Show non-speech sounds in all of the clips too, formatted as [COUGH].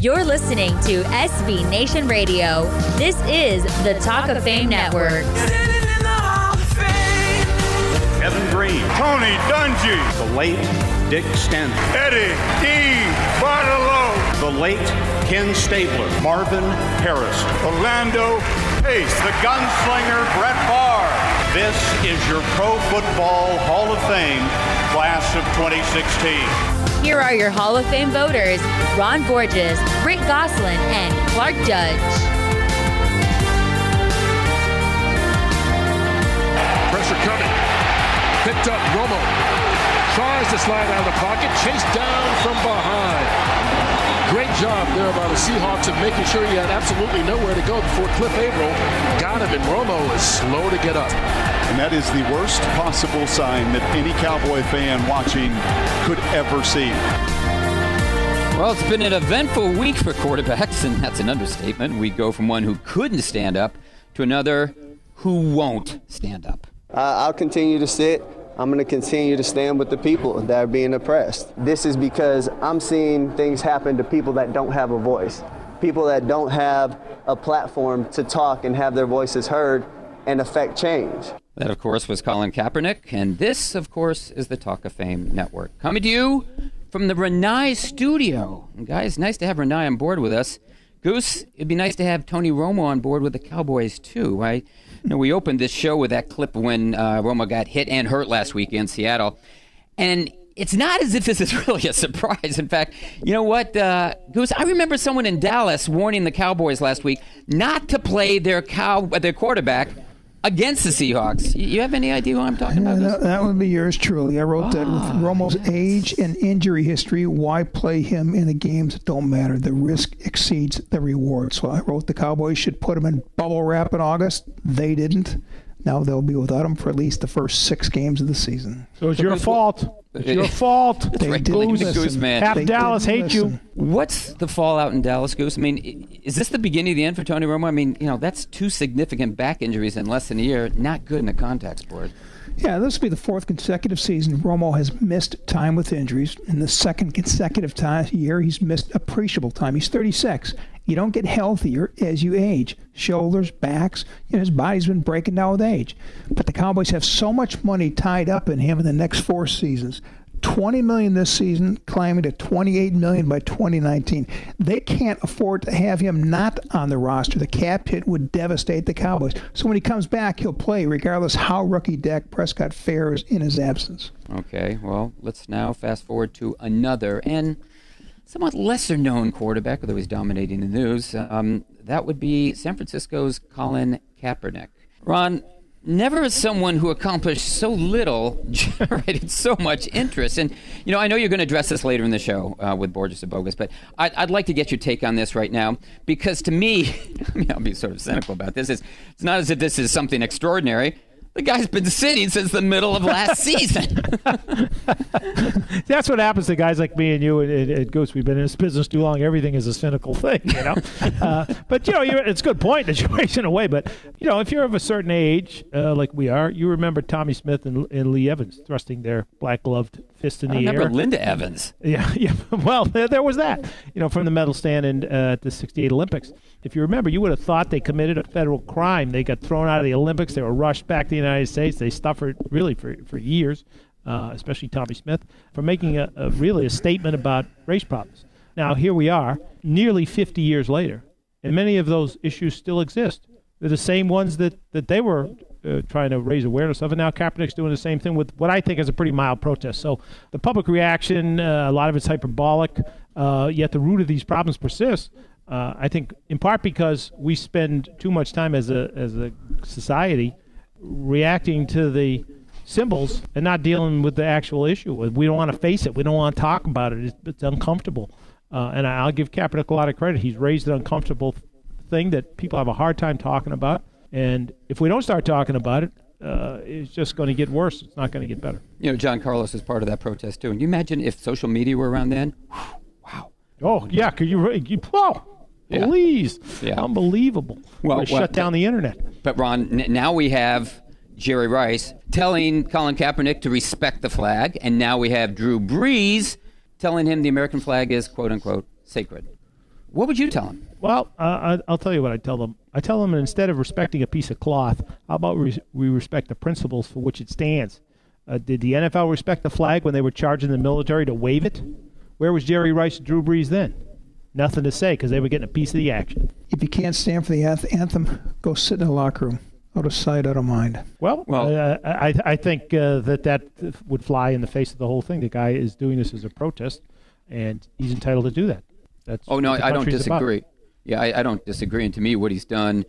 You're listening to SB Nation Radio. This is the Talk of Fame Network. Kevin Greene, Tony Dungy, the late Dick Stanfel, Eddie E. Bartolo, the late Ken Stabler, Marvin Harrison, Orlando Pace, the gunslinger Brett Favre. This is your Pro Football Hall of Fame class of 2016. Here are your Hall of Fame voters Ron Borges, Rick Gosselin, and Clark Judge. Pressure coming. Picked up Romo. Tries to slide out of the pocket. Chased down from behind. Great job there by the Seahawks of making sure he had absolutely nowhere to go before Cliff Avril got him, and Romo is slow to get up. And that is the worst possible sign that any Cowboy fan watching could ever see. Well, it's been an eventful week for quarterbacks, and that's an understatement. We go from one who couldn't stand up to another who won't stand up. Uh, I'll continue to sit. I'm going to continue to stand with the people that are being oppressed. This is because I'm seeing things happen to people that don't have a voice, people that don't have a platform to talk and have their voices heard and affect change. That, of course, was Colin Kaepernick, and this, of course, is the Talk of Fame Network. Coming to you from the Rinnai studio. And guys, nice to have Rinnai on board with us. Goose, it'd be nice to have Tony Romo on board with the Cowboys, too. I you we opened this show with that clip when uh, Romo got hit and hurt last week in Seattle. And it's not as if this is [LAUGHS] really a surprise. In fact, you know what, uh, Goose? I remember someone in Dallas warning the Cowboys last week not to play their cow their quarterback against the Seahawks. You have any idea who I'm talking about? That, that, would be yours truly. I wrote oh, that with ah, Romo's age and injury history. Why play him in the games that don't matter? The risk exceeds the reward. So I wrote the Cowboys should put him in bubble wrap in August. They didn't. Now they'll be without him for at least the first six games of the season. So it's your fault. It's your fault. That's right. Goose. Goose man. Half Dallas hate you. What's the fallout in Dallas, Goose? I mean, is this the beginning of the end for Tony Romo? I mean, you know, that's two significant back injuries in less than a year. Not good in the contact sport. Yeah, this will be the fourth consecutive season Romo has missed time with injuries. In the second consecutive time, year, he's missed appreciable time. He's 36. You don't get healthier as you age. Shoulders, backs, you know, his body's been breaking down with age. But the Cowboys have so much money tied up in him in the next four seasons. 20 million this season, climbing to 28 million by 2019. They can't afford to have him not on the roster. The cap hit would devastate the Cowboys. So when he comes back, he'll play regardless how rookie Dak Prescott fares in his absence. Okay, well, let's now fast forward to another and somewhat lesser known quarterback, although he's dominating the news. Um, that would be San Francisco's Colin Kaepernick. Ron, never as someone who accomplished so little [LAUGHS] generated so much interest. And, you know, I know you're going to address this later in the show uh, with Borges and Bogus, but I'd, I'd, like to get your take on this right now because to me, [LAUGHS] I mean, I'll be sort of cynical about this, it's, it's not as if this is something extraordinary. The guy's been sitting since the middle of last [LAUGHS] season. That's what happens to guys like me and you at, at Goose. We've been in this business too long. Everything is a cynical thing, you know. [LAUGHS] uh, but you know, it's a good point that you're in a way. But you know, if you're of a certain age, uh, like we are, you remember Tommie Smith and, and Lee Evans thrusting their black gloved fist in I the remember air. Linda Evans. Yeah, [LAUGHS] yeah. Well, there, was that. You know, from the medal stand in, uh, at the '68 Olympics. If you remember, you would have thought they committed a federal crime. They got thrown out of the Olympics. They were rushed back to the United States. They suffered really for, for years, uh, especially Tommie Smith, for making a, a really a statement about race problems. Now, here we are, nearly 50 years later, and many of those issues still exist. They're the same ones that, that they were uh, trying to raise awareness of. And now Kaepernick's doing the same thing with what I think is a pretty mild protest. So the public reaction, uh, a lot of it's hyperbolic, uh, yet the root of these problems persists. Uh, I think in part because we spend too much time as a as a society reacting to the symbols and not dealing with the actual issue. We don't want to face it. We don't want to talk about it. It's, it's uncomfortable. Uh, and I'll give Kaepernick a lot of credit. He's raised an uncomfortable thing that people have a hard time talking about. And if we don't start talking about it, uh, it's just going to get worse. It's not going to get better. You know, John Carlos is part of that protest too. And you imagine if social media were around then? wow. Oh yeah, could you? you oh, yeah. Please. Yeah. Unbelievable. Well, well shut down the internet. But, Ron, n- now we have Jerry Rice telling Colin Kaepernick to respect the flag, and now we have Drew Brees telling him the American flag is, quote unquote, sacred. What would you tell him? Well, uh, I- I'll tell you what I tell them. I tell them instead of respecting a piece of cloth, how about we, we respect the principles for which it stands? Uh, did the NFL respect the flag when they were charging the military to wave it? Where was Jerry Rice and Drew Brees then? Nothing to say because they were getting a piece of the action. If you can't stand for the anth- anthem, go sit in the locker room. Out of sight, out of mind. Well, uh, I, I think uh, that that would fly in the face of the whole thing. The guy is doing this as a protest, and he's entitled to do that. That's Oh no, I don't disagree. about. Yeah, I, I don't disagree. And to me, what he's done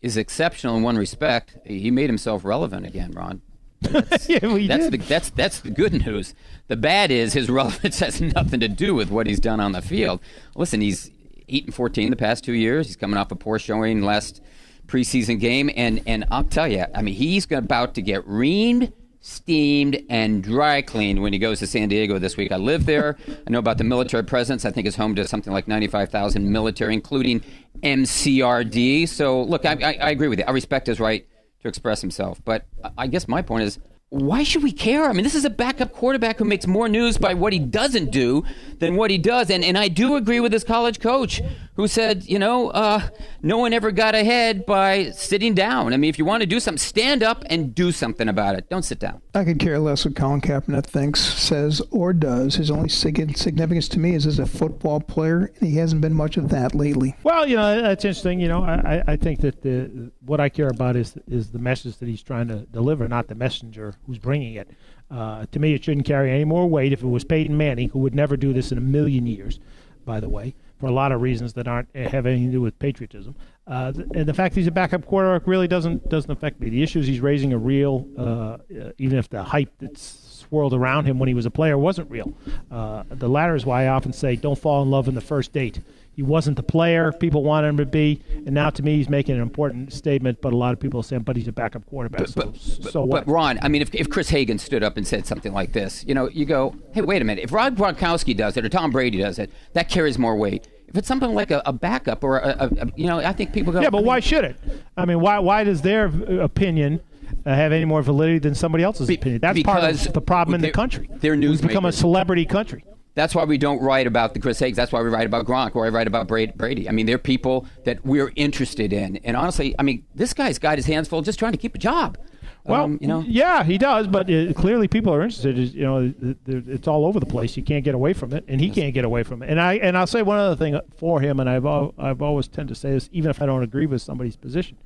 is exceptional in one respect. He made himself relevant again, Ron. That's, [LAUGHS] yeah, well, he that's did. the that's that's the good news. The bad is his [LAUGHS] relevance has nothing to do with what he's done on the field. Listen, he's eight and fourteen the past two years. He's coming off a poor showing last preseason game, and and I'll tell you, I mean, he's about to get reamed, steamed, and dry cleaned when he goes to San Diego this week. I live there. I know about the military presence. I think it's home to something like ninety-five thousand military, including MCRD. So look, I, I, I agree with you. I respect his right to express himself. But I- I guess my point is, why should we care? I mean, this is a backup quarterback who makes more news by what he doesn't do than what he does. And, and I do agree with his college coach who said, you know, uh, no one ever got ahead by sitting down. I mean, if you want to do something, stand up and do something about it. Don't sit down. I could care less what Colin Kaepernick thinks, says, or does. His only sig- significance to me is as a football player, and he hasn't been much of that lately. Well, you know that's interesting. You know, I, I- I think that the what I care about is is the message that he's trying to deliver, not the messenger who's bringing it. Uh, to me, it shouldn't carry any more weight if it was Peyton Manning, who would never do this in a million years, by the way, for a lot of reasons that aren't have anything to do with patriotism. Uh, and the fact he's a backup quarterback really doesn't doesn't affect me. The issues he's raising are real, uh, uh, even if the hype that's swirled around him when he was a player wasn't real. Uh, the latter is why I often say, don't fall in love in the first date. He wasn't the player people wanted him to be, and now to me he's making an important statement. But a lot of people are saying, "But he's a backup quarterback." so, so what? But Ron, I mean, if, if Chris Hogan stood up and said something like this, you know, you go, hey, wait a minute. If Rob Gronkowski does it or Tom Brady does it, that carries more weight. If it's something like a, a backup or a, a, you know, I think people go. yeah, but I mean, why should it? I mean, why why does their opinion uh, have any more validity than somebody else's opinion? That's part of the problem in the country. they're We've become a celebrity country. That's why we don't write about the Chris Hags. That's why we write about Gronk. Why we write about Brady. I mean, they're people that we're interested in. And honestly, I mean, this guy's got his hands full just trying to keep a job. Well, Um, you know, yeah, he does, but uh, clearly people are interested. You know, it's all over the place. You can't get away from it, and he can't get away from it. And I and I'll say one other thing for him, and I've I've always tend to say this, even if I don't agree with somebody's position,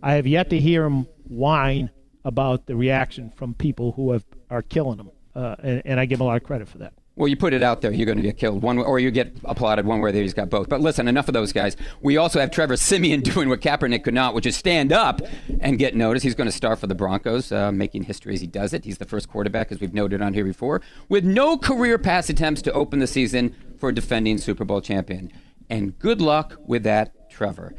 I have yet to hear him whine about the reaction from people who have are killing him, uh, and, and I give him a lot of credit for that. Well, you put it out there, you're going to get killed one, or you get applauded one way or the other. He's got both. But listen, enough of those guys. We also have Trevor Siemian [LAUGHS] doing what Kaepernick could not, which is stand up and get noticed. He's going to start for the Broncos, uh, making history as he does it. He's the first quarterback, as we've noted on here before, with no career pass attempts to open the season for a defending Super Bowl champion. And good luck with that, Trevor.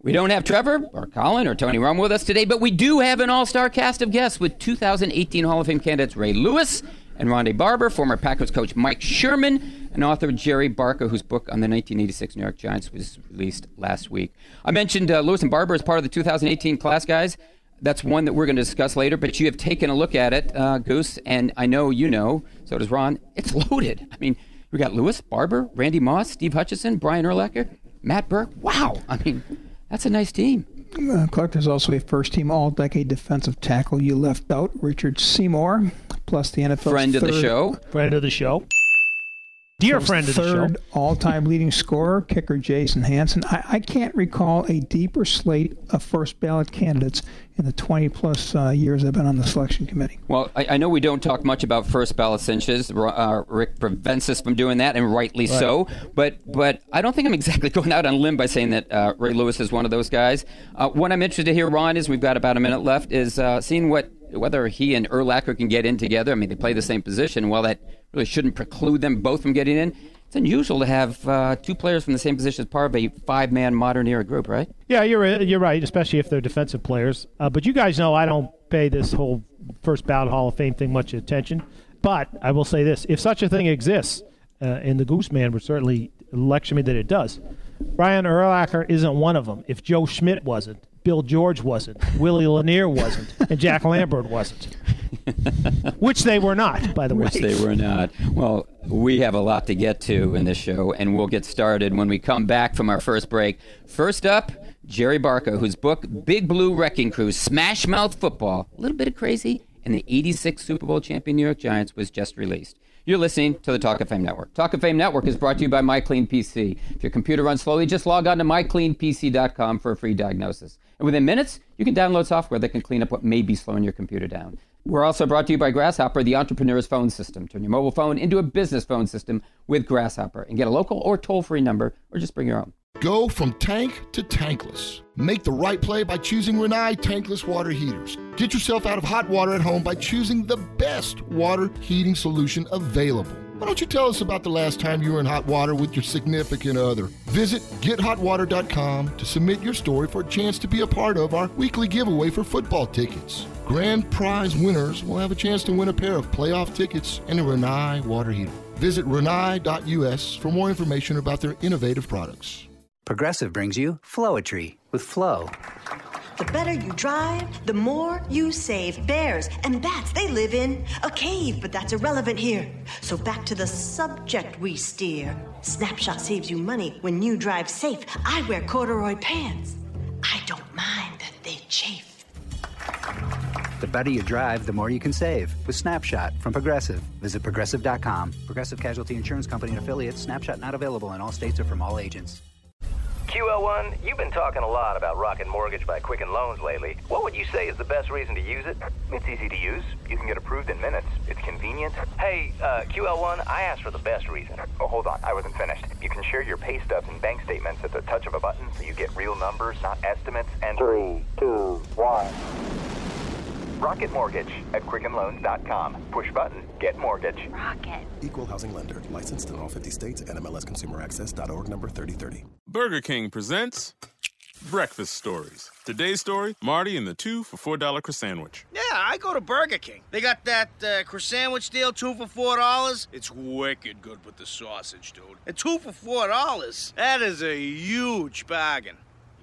We don't have Trevor or Colin or Tony Romo with us today, but we do have an all-star cast of guests with 2018 Hall of Fame candidates Ray Lewis and Rondé Barber, former Packers coach Mike Sherman, and author Jerry Barca, whose book on the 1986 New York Giants was released last week. I mentioned uh, Lewis and Barber as part of the 2018 class, guys. That's one that we're going to discuss later, but you have taken a look at it, uh, Goose, and I know you know, so does Ron. It's loaded. I mean, we got Lewis, Barber, Randy Moss, Steve Hutchinson, Brian Urlacher, Matt Birk. Wow. I mean, that's a nice team. Uh, Clark, there's also a first team all decade defensive tackle you left out, Richard Seymour, plus the NFL Friend of the show. Friend of the show. Dear friend of the show. third all-time leading scorer, kicker Jason Hansen. I, I can't recall a deeper slate of first ballot candidates in the 20 plus uh, years I've been on the selection committee. Well, I, I know we don't talk much about first ballot cinches. Uh, Rick prevents us from doing that, and rightly so. But but I don't think I'm exactly [LAUGHS] going out on a limb by saying that uh, Ray Lewis is one of those guys. Uh, what I'm interested to hear, Ron, is we've got about a minute left, is uh, seeing what whether he and Urlacher can get in together. I mean, they play the same position. While that really shouldn't preclude them both from getting in, it's unusual to have uh, two players from the same position as part of a five-man modern era group, right? Yeah, you're you're right, especially if they're defensive players. Uh, but you guys know I don't pay this whole first ballot Hall of Fame thing much attention. But I will say this: if such a thing exists, uh, and the Goose Man would certainly lecture me that it does, Brian Urlacher isn't one of them. If Joe Schmidt wasn't, Bill George wasn't, Willie Lanier wasn't, and Jack Lambert wasn't. [LAUGHS] Which they were not, by the way. Which they were not. Well, we have a lot to get to in this show, and we'll get started when we come back from our first break. First up, Jerry Barca, whose book, Big Blue Wrecking Crew Smash Mouth Football, a little bit of crazy, and the 86 Super Bowl champion New York Giants was just released. You're listening to the Talk of Fame Network. Talk of Fame Network is brought to you by MyCleanPC. If your computer runs slowly, just log on to mycleanpc.com for a free diagnosis. And within minutes, you can download software that can clean up what may be slowing your computer down. We're also brought to you by Grasshopper, the entrepreneur's phone system. Turn your mobile phone into a business phone system with Grasshopper and get a local or toll free number or just bring your own. Go from tank to tankless. Make the right play by choosing Rinnai tankless water heaters. Get yourself out of hot water at home by choosing the best water heating solution available. Why don't you tell us about the last time you were in hot water with your significant other? Visit gethotwater.com to submit your story for a chance to be a part of our weekly giveaway for football tickets. Grand prize winners will have a chance to win a pair of playoff tickets and a Rinnai water heater. Visit rinnai.us for more information about their innovative products. Progressive brings you Flowetry with Flow. The better you drive, the more you save. Bears and bats, they live in a cave, but that's irrelevant here. So back to the subject we steer. Snapshot saves you money when you drive safe. I wear corduroy pants. I don't mind that they chafe. The better you drive, the more you can save with Snapshot from Progressive. Visit progressive.com. Progressive Casualty Insurance Company and affiliates. Snapshot not available in all states or from all agents. QL1, you've been talking a lot about Rocket Mortgage by Quicken Loans lately. What would you say is the best reason to use it? It's easy to use. You can get approved in minutes. It's convenient. Hey, uh, QL1, I asked for the best reason. Oh, hold on. I wasn't finished. You can share your pay stubs and bank statements at the touch of a button so you get real numbers, not estimates. And three, two, one. Rocket Mortgage at QuickenLoans.com. Push button, get mortgage. Rocket. Equal housing lender. Licensed in all 50 states and MLSConsumerAccess.org number 3030. Burger King presents Breakfast Stories. Today's story Marty and the two for $4 croissant sandwich. Yeah, I go to Burger King. They got that uh, croissant sandwich deal, two for $4. It's wicked good with the sausage, dude. And two for $4, that is a huge bargain.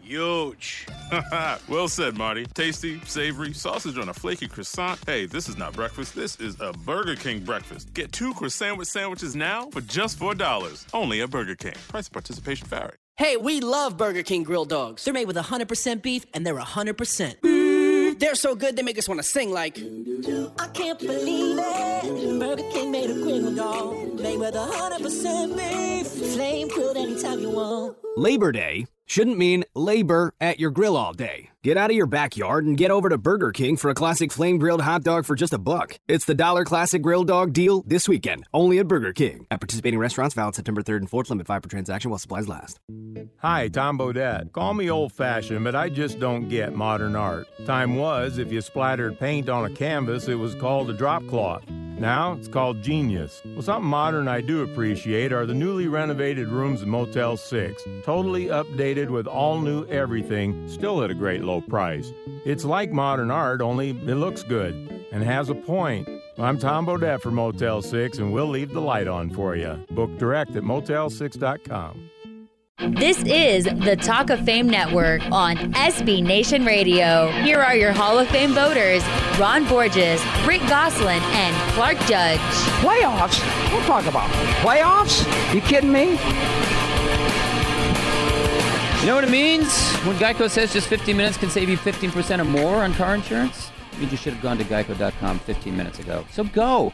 Huge. [LAUGHS] well said, Marty. Tasty, savory, sausage on a flaky croissant. Hey, this is not breakfast. This is a Burger King breakfast. Get two croissant with sandwiches now for just $4. Only at Burger King. Price participation vary. Hey, we love Burger King grilled dogs. They're made with 100% beef and they're 100%. Mm. They're so good they make us want to sing like. I can't believe it. Burger King made a grilled dog. Made with 100% beef. Flame grilled anytime you want. Labor Day shouldn't mean labor at your grill all day. Get out of your backyard and get over to Burger King for a classic flame grilled hot dog for just a buck. It's the Dollar Classic Grill Dog deal this weekend, only at Burger King. At participating restaurants, valid September 3rd and 4th, limit 5 per transaction while supplies last. Hi, Tom Bodett. Call me old fashioned, but I just don't get modern art. Time was, if you splattered paint on a canvas, it was called a drop cloth. Now it's called genius. Well, something modern I do appreciate are the newly renovated rooms at Motel 6. Totally updated with all new everything, still at a great low price. It's like modern art, only it looks good and has a point. I'm Tom Bodett for Motel 6, and we'll leave the light on for you. Book direct at motel6.com. This is the Talk of Fame Network on SB Nation Radio. Here are your Hall of Fame voters Ron Borges, Rick Gosselin, and Clark Judge. Playoffs? We'll talk about playoffs? You kidding me? You know what it means when Geico says just 15 minutes can save you 15% or more on car insurance? It means you should have gone to geico.com 15 minutes ago. So go.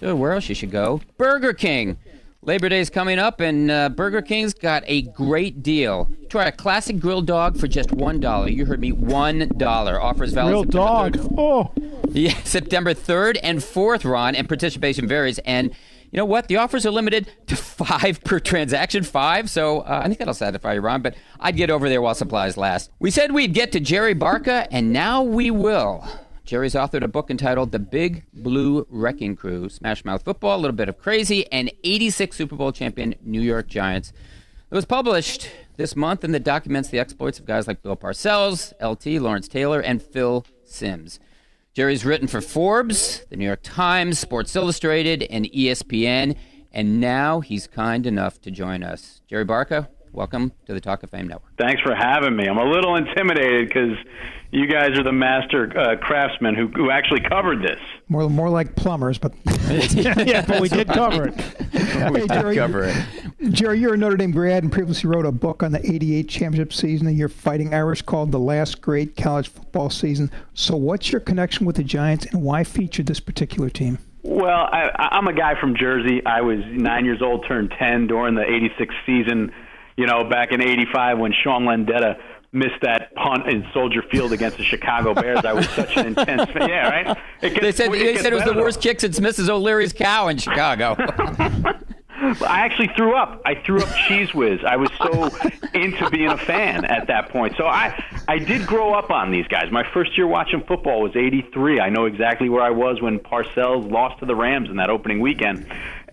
So where else you should go? Burger King. Labor Day is coming up, and uh, Burger King's got a great deal. Try a classic grilled dog for just one dollar. You heard me, one dollar. Offers valid Grilled dog. 3rd. Oh. [LAUGHS] Yeah, September 3rd and 4th, Ron, and participation varies. And you know what? The offers are limited to five per transaction, five. So uh, I think that'll satisfy you, Ron. But I'd get over there while supplies last. We said we'd get to Jerry Barca, and now we will. Jerry's authored a book entitled The Big Blue Wrecking Crew Smash Mouth Football, a little bit of crazy, and 86 Super Bowl champion New York Giants. It was published this month and that documents the exploits of guys like Bill Parcells, LT, Lawrence Taylor, and Phil Simms. Jerry's written for Forbes, the New York Times, Sports Illustrated, and ESPN, and now he's kind enough to join us. Jerry Barca, welcome to the Talk of Fame Network. Thanks for having me. I'm a little intimidated because you guys are the master uh, craftsmen who, who actually covered this. More, more like plumbers, but [LAUGHS] yeah, but we did cover it. [LAUGHS] we Hey, did Jerry, cover it. Jerry, you're a Notre Dame grad and previously wrote a book on the 88 championship season of your Fighting Irish called The Last Great College Football Season. So, what's your connection with the Giants and why feature this particular team? Well, I, I'm a guy from Jersey. I was nine years old, turned 10 during the 86 season, you know, back in 85 when Sean Landeta missed that punt in Soldier Field against the Chicago Bears. I was such an intense fan. Yeah, right? Gets- They said, it they said it was the worst kick since Mrs. O'Leary's cow in Chicago. [LAUGHS] I actually threw up. I threw up Cheez Whiz. I was so into being a fan at that point. So I, I did grow up on these guys. My first year watching football was '83. I know exactly where I was when Parcells lost to the Rams in that opening weekend.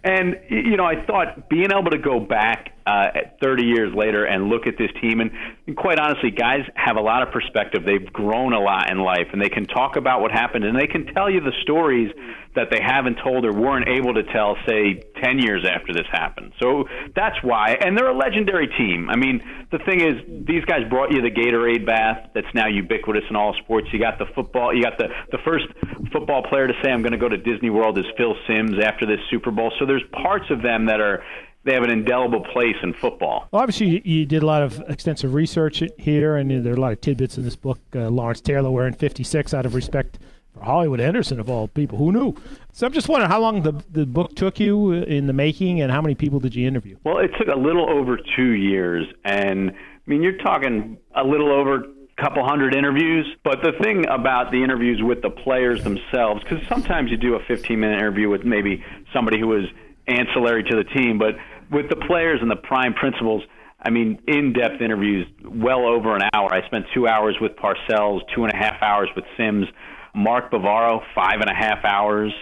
And you know, I thought being able to go back uh, at 30 years later and look at this team, and, and quite honestly, guys have a lot of perspective. They've grown a lot in life, and they can talk about what happened, and they can tell you the stories that they haven't told or weren't able to tell, say, 10 years after this happened. So that's why, and they're a legendary team. I mean, the thing is, these guys brought you the Gatorade bath that's now ubiquitous in all sports. You got the football, you got the the first football player to say, "I'm going to go to Disney World" is Phil Simms after this Super Bowl. So there's parts of them that are they have an indelible place in football. Well, obviously, you, did a lot of extensive research here, and there are a lot of tidbits in this book. Uh, Lawrence Taylor wearing 56 out of respect for Hollywood Henderson, of all people. Who knew? So I'm just wondering how long the, the book took you in the making, and how many people did you interview? Well, it took a little over two years, and I mean, you're talking a little over a couple hundred interviews. But the thing about the interviews with the players themselves, because sometimes you do a 15 minute interview with maybe somebody who was ancillary to the team, but with the players and the prime principals, I mean, in depth interviews, well over an hour. I spent two hours with Parcells, two and a half hours with Simms, Mark Bavaro, five and a half hours.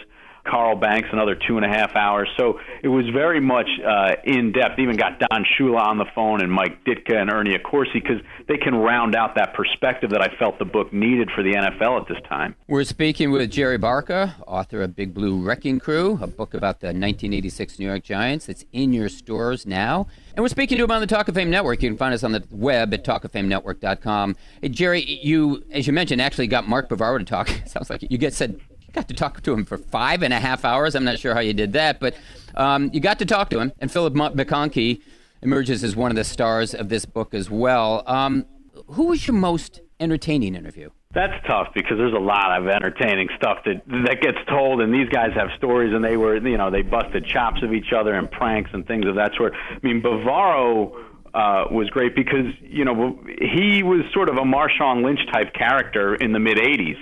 Carl Banks another two and a half hours. So it was very much uh, in depth. Even got Don Shula on the phone and Mike Ditka and Ernie Accorsi because they can round out that perspective that I felt the book needed for the NFL at this time. We're speaking with Jerry Barca, author of Big Blue Wrecking Crew, a book about the 1986 New York Giants. It's in your stores now. And we're speaking to him on the Talk of Fame Network. You can find us on the web at talkoffamenetwork.com. Hey, Jerry, you, as you mentioned, actually got Mark Bavaro to talk. [LAUGHS] Sounds like you get said got to talk to him for five and a half hours. I'm not sure how you did that, but um, you got to talk to him. And Philip McConkey emerges as one of the stars of this book as well. Um, who was your most entertaining interview? That's tough because there's a lot of entertaining stuff that that gets told, and these guys have stories, and they were, you know, they busted chops of each other and pranks and things of that sort. I mean, Bavaro uh, was great because you know he was sort of a Marshawn Lynch type character in the mid '80s,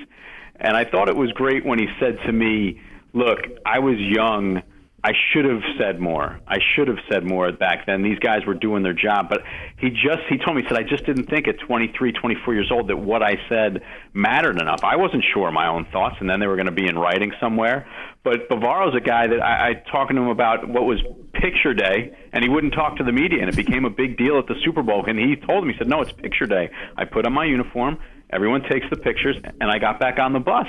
and I thought it was great when he said to me, "Look, I was young." I should have said more. I should have said more back then. These guys were doing their job, but he just he told me he said I just didn't think at 23, 24 years old that what I said mattered enough. I wasn't sure my own thoughts, and then they were going to be in writing somewhere. But Bavaro's a guy that I, I talking to him about what was picture day, and he wouldn't talk to the media, and it became a big deal at the Super Bowl. And he told him, he said, "No, it's picture day. I put on my uniform." Everyone takes the pictures, and I got back on the bus.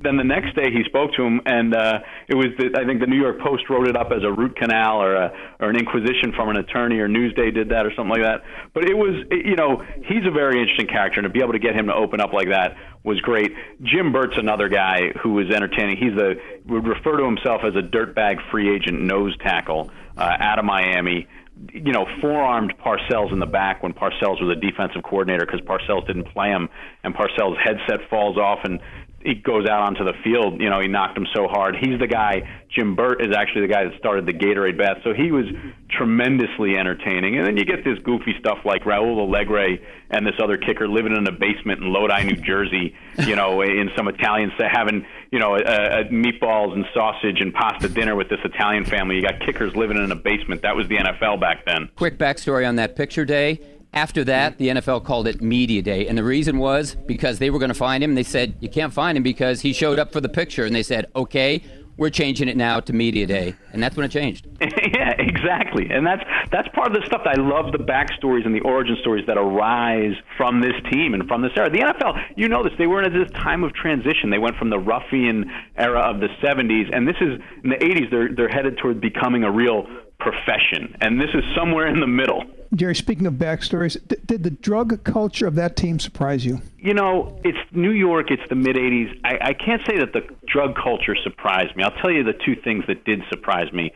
Then the next day, he spoke to him, and uh, it was the, I think the New York Post wrote it up as a root canal or a, or an inquisition from an attorney, or Newsday did that or something like that. But it was, it, you know, he's a very interesting character, and to be able to get him to open up like that was great. Jim Burt's another guy who was entertaining. He's the would refer to himself as a dirtbag free agent nose tackle uh, out of Miami you know, forearmed Parcells in the back when Parcells was a defensive coordinator because Parcells didn't play him, and Parcells' headset falls off and he goes out onto the field. You know, he knocked him so hard. He's the guy. Jim Burt is actually the guy that started the Gatorade bath, so he was tremendously entertaining. And then you get this goofy stuff like Raul Allegre and this other kicker living in a basement in Lodi, New Jersey. You know, [LAUGHS] in some Italian set having you know a, a meatballs and sausage and pasta dinner with this Italian family. You got kickers living in a basement. That was the NFL back then. Quick backstory on that picture day. After that, mm. the NFL called it Media Day. And the reason was because they were going to find him. They said, You can't find him because he showed up for the picture. And they said, Okay, we're changing it now to Media Day. And that's when it changed. [LAUGHS] yeah, exactly. And that's that's part of the stuff that I love the backstories and the origin stories that arise from this team and from this era. The NFL, you know this, they were in this time of transition. They went from the ruffian era of the 70s, and this is in the 80s. They're they're headed toward becoming a real profession, and this is somewhere in the middle. Jerry, speaking of backstories, th- did the drug culture of that team surprise you? You know, it's New York. It's the mid '80s. I, I can't say that the drug culture surprised me. I'll tell you the two things that did surprise me.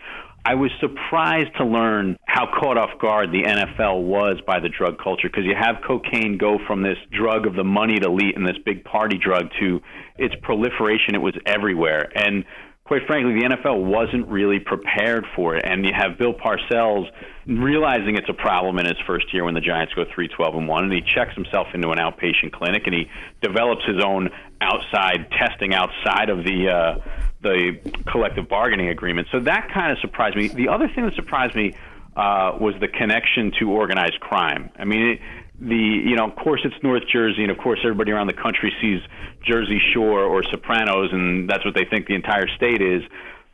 I was surprised to learn how caught off guard the NFL was by the drug culture because you have cocaine go from this drug of the moneyed elite and this big party drug to its proliferation. It was everywhere. And quite frankly, the NFL wasn't really prepared for it. And you have Bill Parcells realizing it's a problem in his first year when the Giants go 3 12 and 1, and he checks himself into an outpatient clinic and he develops his own outside testing outside of the uh, the collective bargaining agreement. So that kind of surprised me. The other thing that surprised me uh, was the connection to organized crime. I mean, it, the you know, of course, it's North Jersey, and of course, everybody around the country sees Jersey Shore or Sopranos, and that's what they think the entire state is.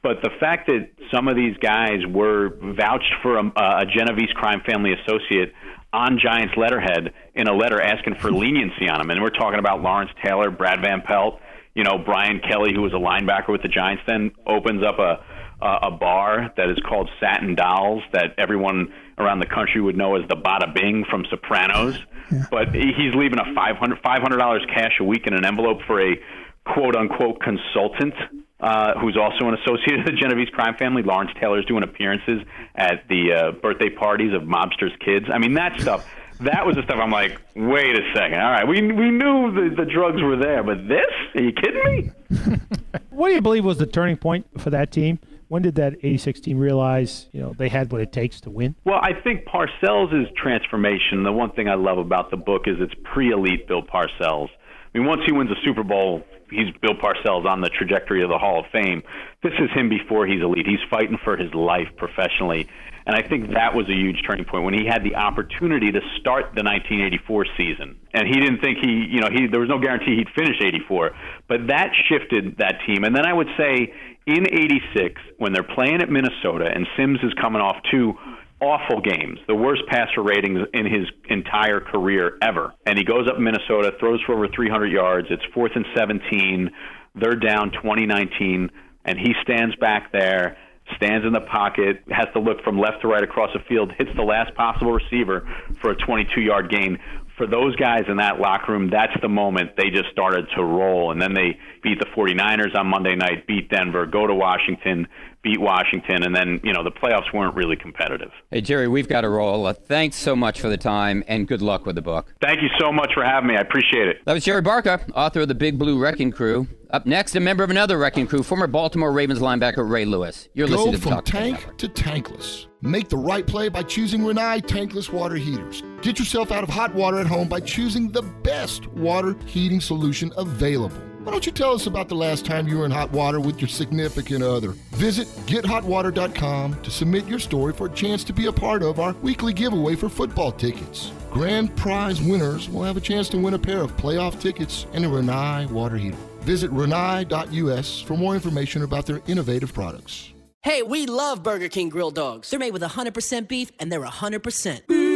But the fact that some of these guys were vouched for a, a Genovese crime family associate on Giants letterhead in a letter asking for leniency on them, and we're talking about Lawrence Taylor, Brad Van Pelt, you know, Brian Kelly, who was a linebacker with the Giants, then opens up a a bar that is called Satin Dolls that everyone around the country would know as the Bada Bing from Sopranos. Yeah. But he's leaving a five hundred five hundred dollars cash a week in an envelope for a quote unquote consultant uh, who's also an associate of the Genovese crime family. Lawrence Taylor's doing appearances at the uh, birthday parties of mobsters' kids. I mean, that stuff. That was the stuff I'm like, wait a second. All right, we we knew the, the drugs were there, but this? Are you kidding me? [LAUGHS] what do you believe was the turning point for that team? When did that 86 team realize, you know, they had what it takes to win? Well, I think Parcells' transformation, the one thing I love about the book is it's pre-elite Bill Parcells. I mean, once he wins a Super Bowl, he's Bill Parcells on the trajectory of the Hall of Fame. This is him before he's elite. He's fighting for his life professionally. And I think that was a huge turning point when he had the opportunity to start the 1984 season. And he didn't think he, you know, he there was no guarantee he'd finish 84, but that shifted that team. And then I would say in 86 when they're playing at Minnesota and Simms is coming off two awful games, the worst passer ratings in his entire career ever. And he goes up Minnesota, throws for over 300 yards. It's fourth and 17. They're down 2019, and he stands back there, stands in the pocket, has to look from left to right across the field, hits the last possible receiver for a 22 yard gain. For those guys in that locker room, that's the moment they just started to roll. And then they beat the 49ers on Monday night, beat Denver, go to Washington, beat Washington, and then you know the playoffs weren't really competitive. Hey Jerry, we've got to roll. Uh, thanks so much for the time, and good luck with the book. Thank you so much for having me. I appreciate it. That was Jerry Barca, author of the Big Blue Wrecking Crew. Up next, a member of another wrecking crew, former Baltimore Ravens linebacker Ray Lewis. You're Go listening to from Talk tank to tankless. Make the right play by choosing Rinnai tankless water heaters. Get yourself out of hot water at home by choosing the best water heating solution available. Why don't you tell us about the last time you were in hot water with your significant other? Visit gethotwater.com to submit your story for a chance to be a part of our weekly giveaway for football tickets. Grand prize winners will have a chance to win a pair of playoff tickets and a Rinnai water heater. Visit rinnai.us for more information about their innovative products. Hey, we love Burger King grilled dogs. They're made with 100% beef and they're 100%.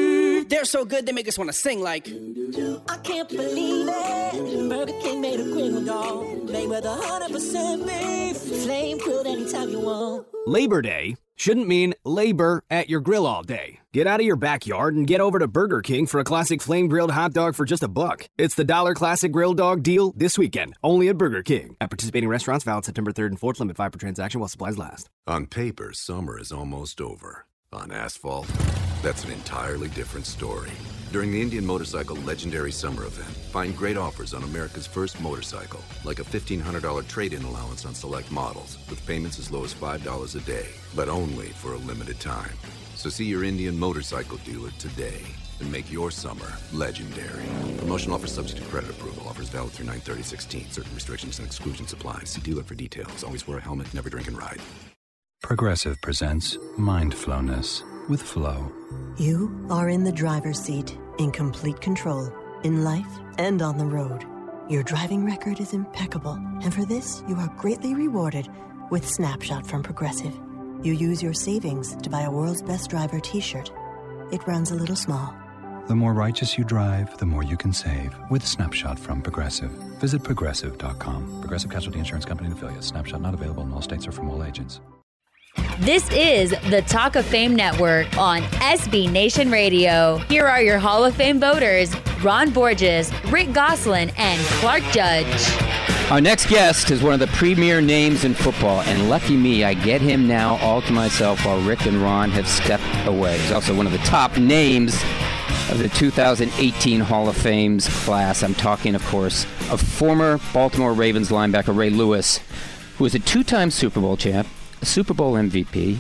They're so good they make us want to sing like. I can't believe it. Burger King made a grilled dog. Made with 100% beef. Flame grilled anytime you want. Labor Day shouldn't mean labor at your grill all day. Get out of your backyard and get over to Burger King for a classic flame grilled hot dog for just a buck. It's the Dollar Classic Grill Dog deal this weekend, only at Burger King. At participating restaurants, valid September 3rd and 4th, limit 5 per transaction while supplies last. On paper, summer is almost over. On asphalt, that's an entirely different story. During the Indian Motorcycle Legendary Summer Event, find great offers on America's first motorcycle, like a $1,500 trade in allowance on select models, with payments as low as $5 a day, but only for a limited time. So see your Indian motorcycle dealer today and make your summer legendary. Promotion offer subject to credit approval. Offers valid through 93016. Certain restrictions and exclusions apply. See dealer for details. Always wear a helmet. Never drink and ride. Progressive presents Mindflowness with Flow. You are in the driver's seat, in complete control, in life and on the road. Your driving record is impeccable, and for this, you are greatly rewarded with Snapshot from Progressive. You use your savings to buy a World's Best Driver t shirt. It runs a little small. The more righteous you drive, the more you can save with Snapshot from Progressive. Visit progressive.com. Progressive Casualty Insurance Company and affiliates. Snapshot not available in all states or from all agents. This is the Talk of Fame Network on SB Nation Radio. Here are your Hall of Fame voters Ron Borges, Rick Gosselin, and Clark Judge. Our next guest is one of the premier names in football, and lucky me, I get him now all to myself while Rick and Ron have stepped away. He's also one of the top names of the 2018 Hall of Fame's class. I'm talking, of course, of former Baltimore Ravens linebacker Ray Lewis, who was a two time Super Bowl champ, Super Bowl MVP,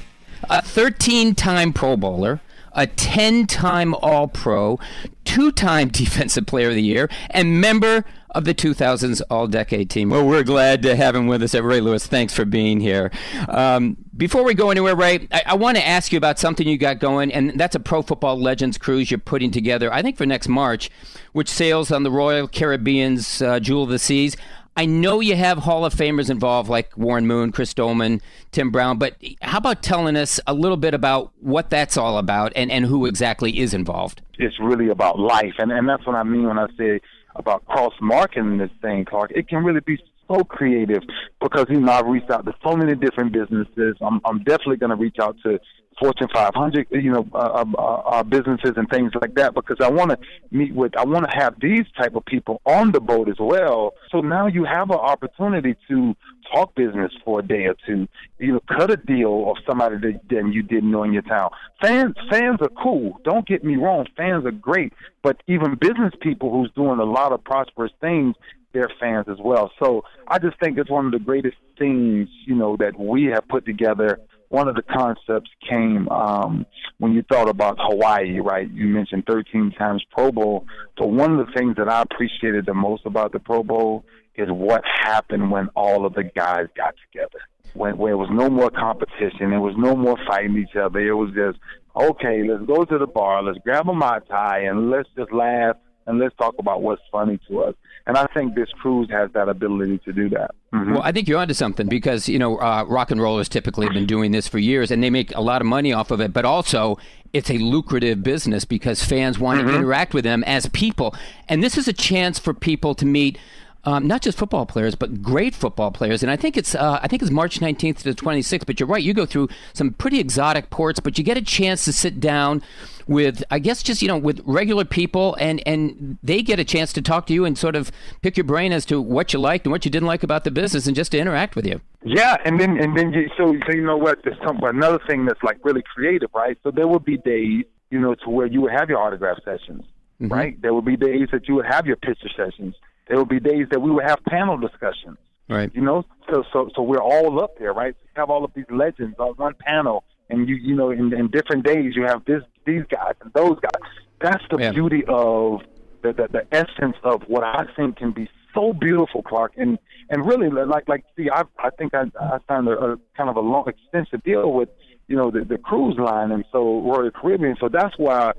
a 13 time Pro Bowler, a 10 time All Pro, two time [LAUGHS] Defensive Player of the Year, and member of the 2000s All Decade team. Well, we're glad to have him with us. Ray Lewis, thanks for being here. Um, before we go anywhere, Ray, I, I want to ask you about something you got going, and that's a Pro Football Legends cruise you're putting together, I think for next March, which sails on the Royal Caribbean's uh, Jewel of the Seas. I know you have Hall of Famers involved like Warren Moon, Chris Doleman, Tim Brown, but how about telling us a little bit about what that's all about and, and who exactly is involved? It's really about life, and, and that's what I mean when I say about cross marketing this thing, Clark. It can really be so creative because you know I've reached out to so many different businesses. I'm I'm definitely going to reach out to Fortune 500, you know, uh, uh, uh, businesses and things like that because I want to meet with, I want to have these type of people on the boat as well. So now you have an opportunity to talk business for a day or two, you know, cut a deal of somebody that, that you didn't know in your town. Fans, fans are cool. Don't get me wrong, fans are great, but even business people who's doing a lot of prosperous things they're fans as well. So I just think it's one of the greatest things, you know, that we have put together one of the concepts came um, when you thought about Hawaii, right? You mentioned 13 times Pro Bowl. So one of the things that I appreciated the most about the Pro Bowl is what happened when all of the guys got together. When where it was no more competition, there was no more fighting each other. It was just okay. Let's go to the bar. Let's grab a mai tai and let's just laugh and let's talk about what's funny to us. And I think this cruise has that ability to do that. Mm-hmm. Well, I think you're onto something because you know uh, rock and rollers typically have been doing this for years, and they make a lot of money off of it. But also, it's a lucrative business because fans want mm-hmm. to interact with them as people, and this is a chance for people to meet um, not just football players, but great football players. And I think it's uh, I think it's March 19th to the 26th. But you're right, you go through some pretty exotic ports, but you get a chance to sit down with I guess just you know with regular people, and and they get a chance to talk to you and sort of pick your brain as to what you liked and what you didn't like about the business, and just to interact with you. Yeah, and then and then you, so so you know what? There's some, another thing that's like really creative, right? So there will be days, you know, to where you would have your autograph sessions, mm-hmm. right? There will be days that you would have your picture sessions there will be days that we would have panel discussions. Right. You know, so so so we're all up there, right? We have all of these legends on one panel, and you you know, in, in different days you have this these guys and those guys. That's the yeah. beauty of the, the the essence of what I think can be so beautiful, Clark, and and really like like see, I I think I I signed a, a kind of a long extensive deal with you know the the cruise line, and so Royal Caribbean. So that's why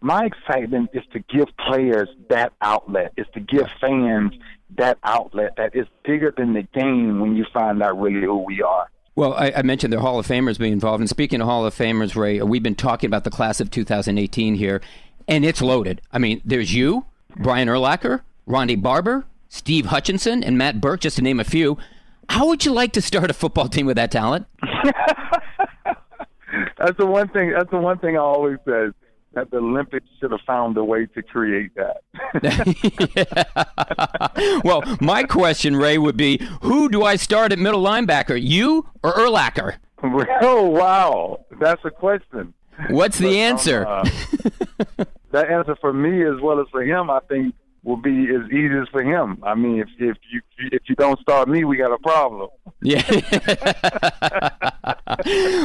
my excitement is to give players that outlet, is to give fans that outlet that is bigger than the game when you find out really who we are. Well, I, I, mentioned the Hall of Famers being involved. And speaking of Hall of Famers, Ray, we've been talking about the class of 2018 here, and it's loaded. I mean, there's you, Brian Urlacher, Ronde Barber, Steve Hutchinson, and Matt Birk, just to name a few. How would you like to start a football team with that talent? [LAUGHS] that's the one thing. That's the one thing I always say that the Olympics should have found a way to create that. [LAUGHS] well, my question, Ray, would be who do I start at middle linebacker, you or Urlacher? Oh, wow. That's a question. What's the but, answer? Um, uh, [LAUGHS] that answer for me as well as for him, I think will be as easy as for him. I mean, if if you if you don't start me, we got a problem. Yeah.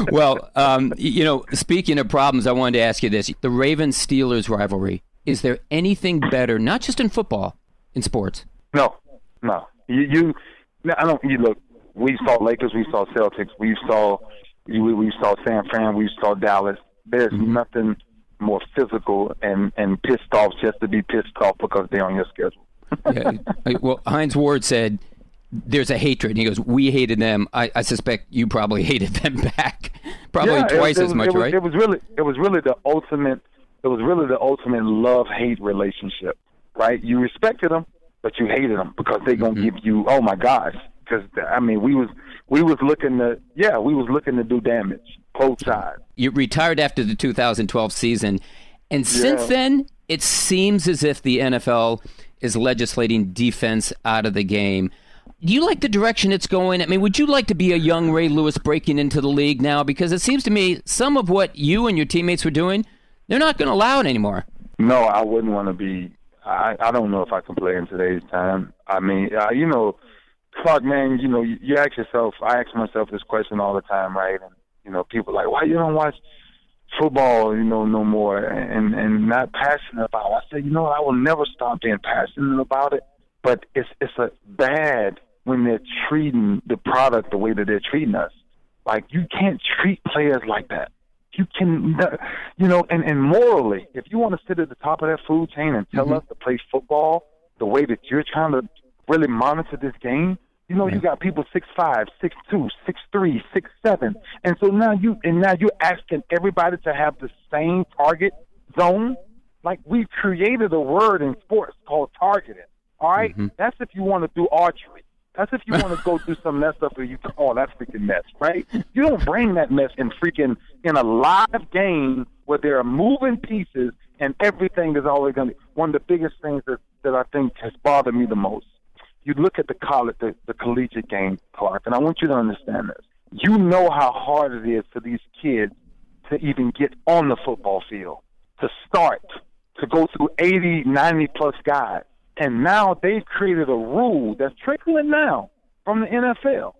[LAUGHS] well, um, you know, speaking of problems, I wanted to ask you this: the Ravens Steelers rivalry. Is there anything better, not just in football, in sports? No, no. You, you no, I don't. You look. We saw Lakers. We saw Celtics. We saw. We, we saw San Fran. We saw Dallas. There's mm-hmm. nothing more physical and and pissed off just to be pissed off because they're on your schedule. yeah. [LAUGHS] Well, Hines Ward said there's a hatred. And he goes, "We hated them. I, I suspect you probably [LAUGHS] hated them back, probably yeah, twice it, it as was, much, it was, right?" It was really, it was really the ultimate. It was really the ultimate love hate relationship, right? You respected them, but you hated them because they're gonna mm-hmm. give you, oh my gosh, because I mean, we was we was looking to yeah, we was looking to do damage both sides. You retired after the 2012 season, and since then, it seems as if the NFL is legislating defense out of the game. Do you like the direction it's going? I mean, would you like to be a young Ray Lewis breaking into the league now? Because it seems to me some of what you and your teammates were doing, they're not going to allow it anymore. No, I wouldn't want to be. I I don't know if I can play in today's time. I mean, uh, you know, Clark, man, you know, you, you ask yourself. I ask myself this question all the time, right? And you know, people like, why you don't watch football, you know, no more, and and not passionate about. it. I said, you know. I will never stop being passionate about it. But it's it's a bad when they're treating the product the way that they're treating us. Like you can't treat players like that. You can, you know, and and morally, if you want to sit at the top of that food chain and tell mm-hmm. us to play football the way that you're trying to really monitor this game, you know, you got people six five, six two, six three, six seven, and so now you and now you're asking everybody to have the same target zone. Like we've created a word in sports called targeting. All right? Mm-hmm. that's if you want to do archery. That's if you want to go do some of that stuff where you call oh, that freaking mess, right? You don't bring that mess in freaking in a live game where there are moving pieces and everything is always going to. One of the biggest things that that I think has bothered me the most. You look at the college, the, the collegiate game, Clark, and I want you to understand this. You know how hard it is for these kids to even get on the football field, to start, to go through 80, 90 plus guys. And now they've created a rule that's trickling now from the NFL.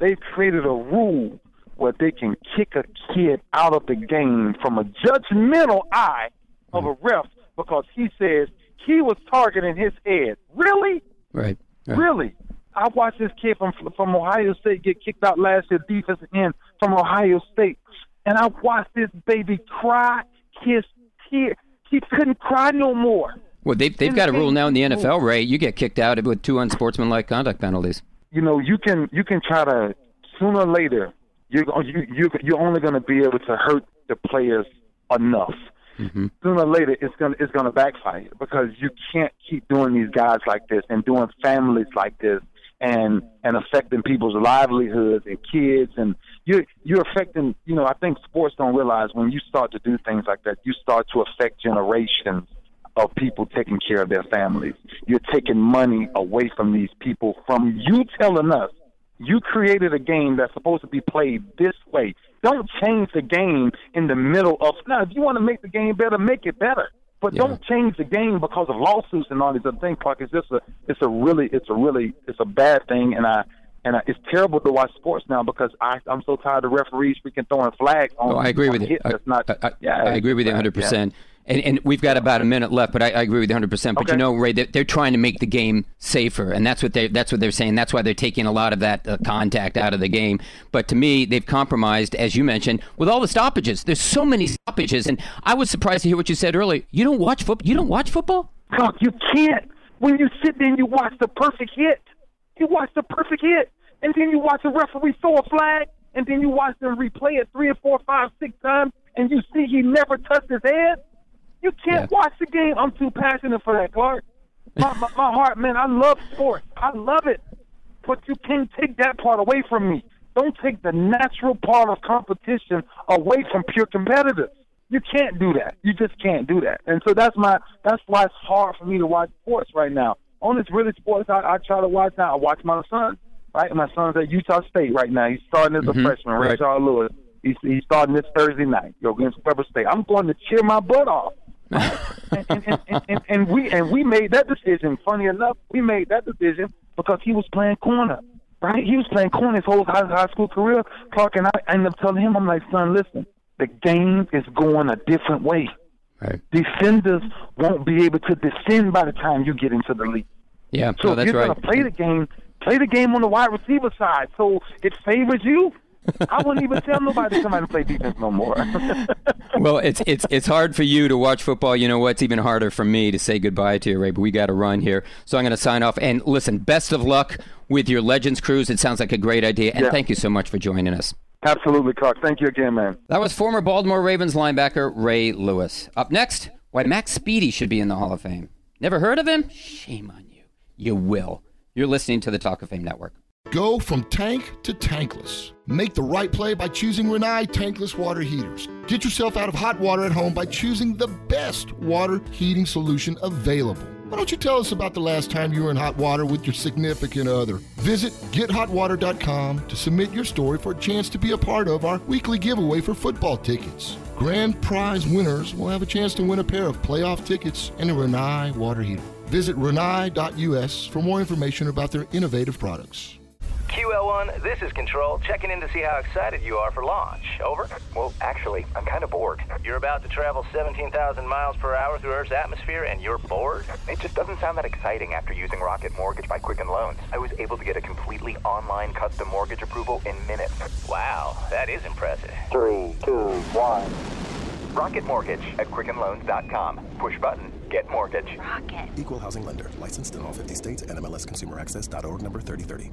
They've created a rule where they can kick a kid out of the game from a judgmental eye of a ref because he says he was targeting his head. Really? Right. Really? I watched this kid from from Ohio State get kicked out last year, defensive end from Ohio State, and I watched this baby cry, kiss, tear. He couldn't cry no more. Well, they've, they've got a rule now in the NFL, Ray. You get kicked out with two unsportsmanlike conduct penalties. you know, you can you can try to sooner or later you're you you you're only going to be able to hurt the players enough. Mm-hmm. Sooner or later, it's gonna it's gonna backfire because you can't keep doing these guys like this and doing families like this and and affecting people's livelihoods and kids and you you're affecting you know I think sports don't realize when you start to do things like that you start to affect generations of people taking care of their families. You're taking money away from these people from you telling us you created a game that's supposed to be played this way. Don't change the game in the middle of now. If you want to make the game better, make it better. But don't change the game because of lawsuits and all these other things. Clark, it's just a, it's a really, it's a really, it's a bad thing, and I, and I, it's terrible to watch sports now because I, I'm so tired of referees freaking throwing flags on. Oh, I agree with you. I, not, I, I- yeah, I agree with you 100. percent And and we've got about a minute left, but I, I agree with you 100. percent But you know, Ray, they're, they're trying to make the game safer, and that's what they that's what they're saying. That's why they're taking a lot of that uh, contact out of the game. But to me, they've compromised, as you mentioned, with all the stoppages. There's so many stoppages, and I was surprised to hear what you said earlier. You don't watch football. You don't watch football. You can't. When you sit there and you watch the perfect hit, you watch the perfect hit, and then you watch the referee throw a flag, and then you watch them replay it three or four, five, six times, and you see he never touched his head. You can't watch the game. I'm too passionate for that, Clark. My, my, my heart, man, I love sports. I love it. But you can't take that part away from me. Don't take the natural part of competition away from pure competitors. You can't do that. You just can't do that. And so that's my that's why it's hard for me to watch sports right now. On this really sports I, I try to watch now. I watch my son. Right, my son's at Utah State right now. He's starting as a Mhm, freshman. Right. Charles Lewis. He's he's starting this Thursday night. Go against Weber State. I'm going to cheer my butt off. And, and, and, and, we and we made that decision. Funny enough, we made that decision because he was playing corner. Right, he was playing corner his whole high, high school career. Clark and I ended up telling him, I'm like, son, listen, the game is going a different way. Right. Defenders won't be able to defend by the time you get into the league. Yeah, So no, if that's you're right. gonna play the game, play the game on the wide receiver side, so it favors you. I wouldn't even tell nobody to come out and play defense no more. [LAUGHS] well, it's it's it's hard for you to watch football. You know what's even harder for me to say goodbye to you, Ray. But we got to run here, so I'm going to sign off. And listen, best of luck with your Legends cruise. It sounds like a great idea, and Yeah. thank you so much for joining us. Absolutely, Clark. Thank you again, man. That was former Baltimore Ravens linebacker Ray Lewis. Up next, why Mac Speedie should be in the Hall of Fame. Never heard of him? Shame on you. You will. You're listening to the Talk of Fame Network. Go from tank to tankless. Make the right play by choosing Rinnai tankless water heaters. Get yourself out of hot water at home by choosing the best water heating solution available. Why don't you tell us about the last time you were in hot water with your significant other? Visit gethotwater.com to submit your story for a chance to be a part of our weekly giveaway for football tickets. Grand prize winners will have a chance to win a pair of playoff tickets and a Rinnai water heater. Visit rinnai.us for more information about their innovative products. QL1, this is Control, checking in to see how excited you are for launch. Over? Well, actually, I'm kind of bored. You're about to travel 17,000 miles per hour through Earth's atmosphere and you're bored? It just doesn't sound that exciting after using Rocket Mortgage by Quicken Loans. I was able to get a completely online custom mortgage approval in minutes. Wow, that is impressive. Three, two, one. Rocket Mortgage at QuickenLoans.com. Push button, get mortgage. Rocket. Equal housing lender. Licensed in all 50 states. NMLSConsumerAccess.org number 3030.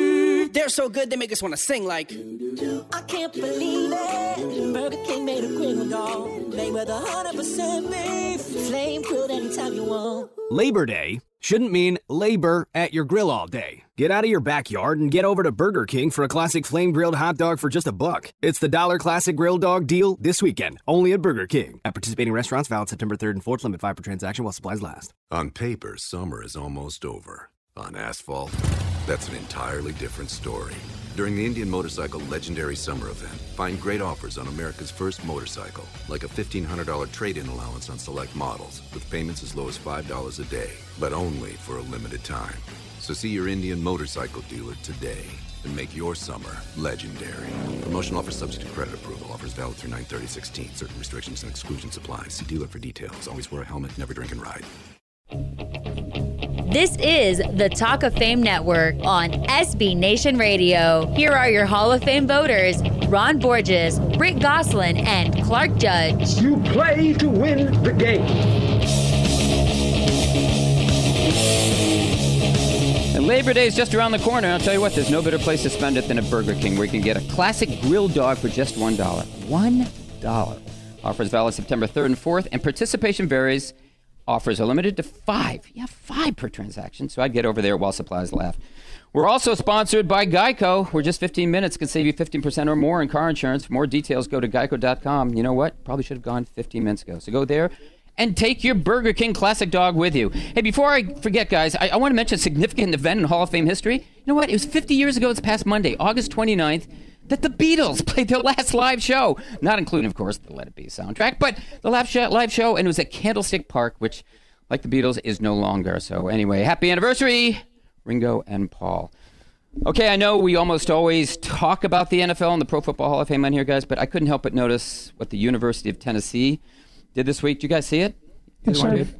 They're so good they make us want to sing like. I can't believe it. Burger King made a grilled dog. Made with 100% beef. Flame grilled anytime you want. Labor Day shouldn't mean labor at your grill all day. Get out of your backyard and get over to Burger King for a classic flame grilled hot dog for just a buck. It's the dollar classic grill dog deal this weekend, only at Burger King. At participating restaurants, valid September 3rd and 4th, limit 5 per transaction while supplies last. On paper, summer is almost over. On asphalt, that's an entirely different story. During the Indian Motorcycle Legendary Summer Event, find great offers on America's first motorcycle, like a $1,500 trade in allowance on select models, with payments as low as $5 a day, but only for a limited time. So see your Indian motorcycle dealer today and make your summer legendary. Promotional offer subject to credit approval. Offers valid through 93016. Certain restrictions and exclusions apply. See dealer for details. Always wear a helmet, never drink and ride. This is the Talk of Fame Network on SB Nation Radio. Here are your Hall of Fame voters Ron Borges, Rick Gosselin, and Clark Judge. You play to win the game. And Labor Day is just around the corner. I'll tell you what, there's no better place to spend it than at Burger King, where you can get a classic grilled dog for just $1. $1. Offers valid September 3rd and 4th, and participation varies. Offers are limited to five. Yeah, five per transaction. So I'd get over there while supplies last. We're also sponsored by Geico, where just 15 minutes can save you 15% or more in car insurance. For more details, go to geico.com. You know what? Probably should have gone 15 minutes ago. So go there and take your Burger King classic dog with you. Hey, before I forget, guys, I, I want to mention a significant event in Hall of Fame history. You know what? It was 50 years ago this past Monday, August 29th, that the Beatles [LAUGHS] played their last live show. Not including, of course, the Let It Be soundtrack, but the live show, live show and it was at Candlestick Park, which, like the Beatles, is no longer. So, anyway, happy anniversary, Ringo and Paul. Okay, I know we almost always talk about the NFL and the Pro Football Hall of Fame on here, guys, but I couldn't help but notice what the University of Tennessee did this week. Did you guys see it? Yes, sir. did?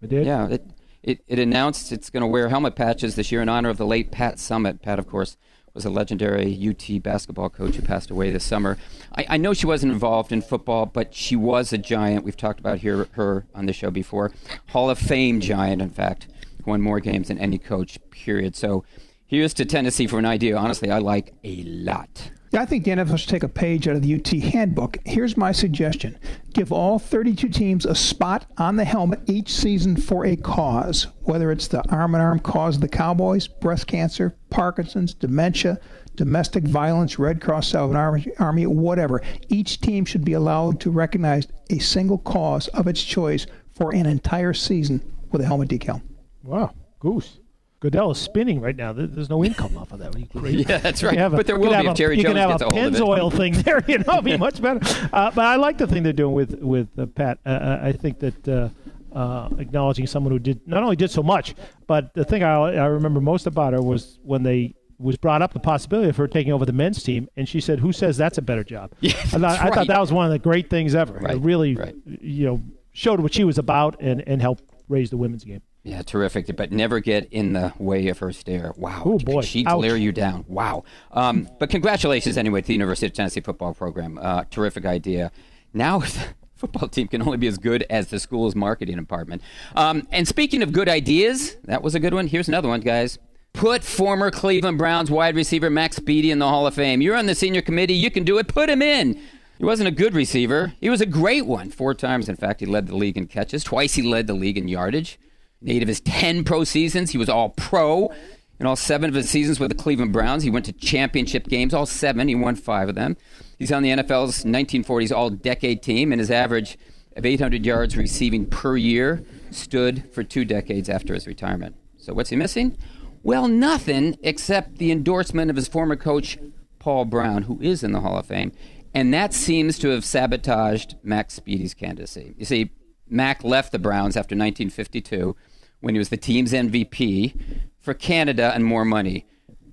We did. Yeah, it, it, it announced it's going to wear helmet patches this year in honor of the late Pat Summitt. Pat, of course, was a legendary UT basketball coach who passed away this summer. I, I know she wasn't involved in football, but she was a giant. We've talked about here, her on the show before. Hall of Fame giant, in fact. Won more games than any coach, period. So here's to Tennessee for an idea. Honestly, I like a lot. I think the NFL should take a page out of the UT handbook. Here's my suggestion give all 32 teams a spot on the helmet each season for a cause, whether it's the arm in arm cause of the Cowboys, breast cancer, Parkinson's, dementia, domestic violence, Red Cross, Salvation Army, whatever. Each team should be allowed to recognize a single cause of its choice for an entire season with a helmet decal. Wow, goose. Goodell is spinning right now. There's no income off of that. [LAUGHS] Yeah, that's right. a- But there will be if Jerry you Jones can have gets a a hold of it. Pennzoil thing [LAUGHS] there. You know, be much better. Uh, but I like the thing they're doing with with uh, Pat. Uh, uh, I think that uh, uh, acknowledging someone who did not only did so much, but the thing I, I remember most about her was when they was brought up the possibility of her taking over the men's team, and she said, "Who says that's a better job?" [LAUGHS] Yeah, I, thought, that's I thought that was one of the great things ever. Right, It really, right. you know, showed what she was about and and helped raise the women's game. Yeah, terrific. But never get in the way of her stare. Wow. Oh, boy. She Ouch. glare you down. Wow. Um, but congratulations anyway to the University of Tennessee football program. Uh, terrific idea. Now [LAUGHS] the football team can only be as good as the school's marketing department. Um, and speaking of good ideas, that was a good one. Here's another one, guys. Put former Cleveland Browns wide receiver Mac Speedie in the Hall of Fame. You're on the senior committee. You can do it. Put him in. He wasn't a good receiver. He was a great one. Four times, in fact, he led the league in catches. Twice he led the league in yardage. Eight of his 10 pro seasons, he was all pro. In all seven of his seasons with the Cleveland Browns, he went to championship games, all seven. He won five of them. He's on the NFL's 1940s All Decade team, and his average of 800 yards receiving per year stood for two decades after his retirement. So, what's he missing? Well, nothing except the endorsement of his former coach, Paul Brown, who is in the Hall of Fame. And that seems to have sabotaged Mac Speedie's candidacy. You see, Mac left the Browns after 1952 when he was the team's MVP for Canada and more money.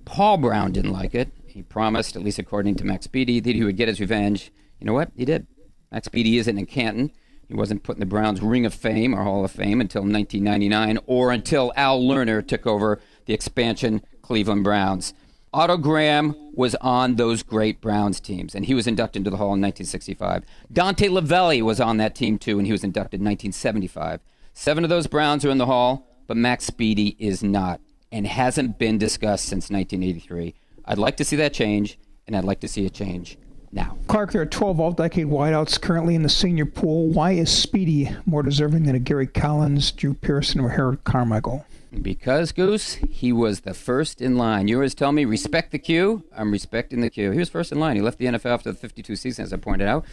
Paul Brown didn't like it. He promised, at least according to Mac Speedie, that he would get his revenge. You know what? He did. Mac Speedie isn't in Canton. He wasn't put in the Browns Ring of Fame or Hall of Fame until 1999 or until Al Lerner took over the expansion Cleveland Browns. Otto Graham was on those great Browns teams, and he was inducted into the Hall in 1965. Dante Lavelli was on that team too, and he was inducted in 1975. Seven of those Browns are in the Hall, but Mac Speedie is not, and hasn't been discussed since 1983. I'd like to see that change, and I'd like to see it change now. Clark, there are 12 all decade wideouts currently in the senior pool. Why is Speedie more deserving than a Gary Collins, Drew Pearson, or Harold Carmichael? Because, Goose, he was the first in line. You always tell me, respect the queue. I'm respecting the queue. He was first in line. He left the NFL after the 52 season, as I pointed out.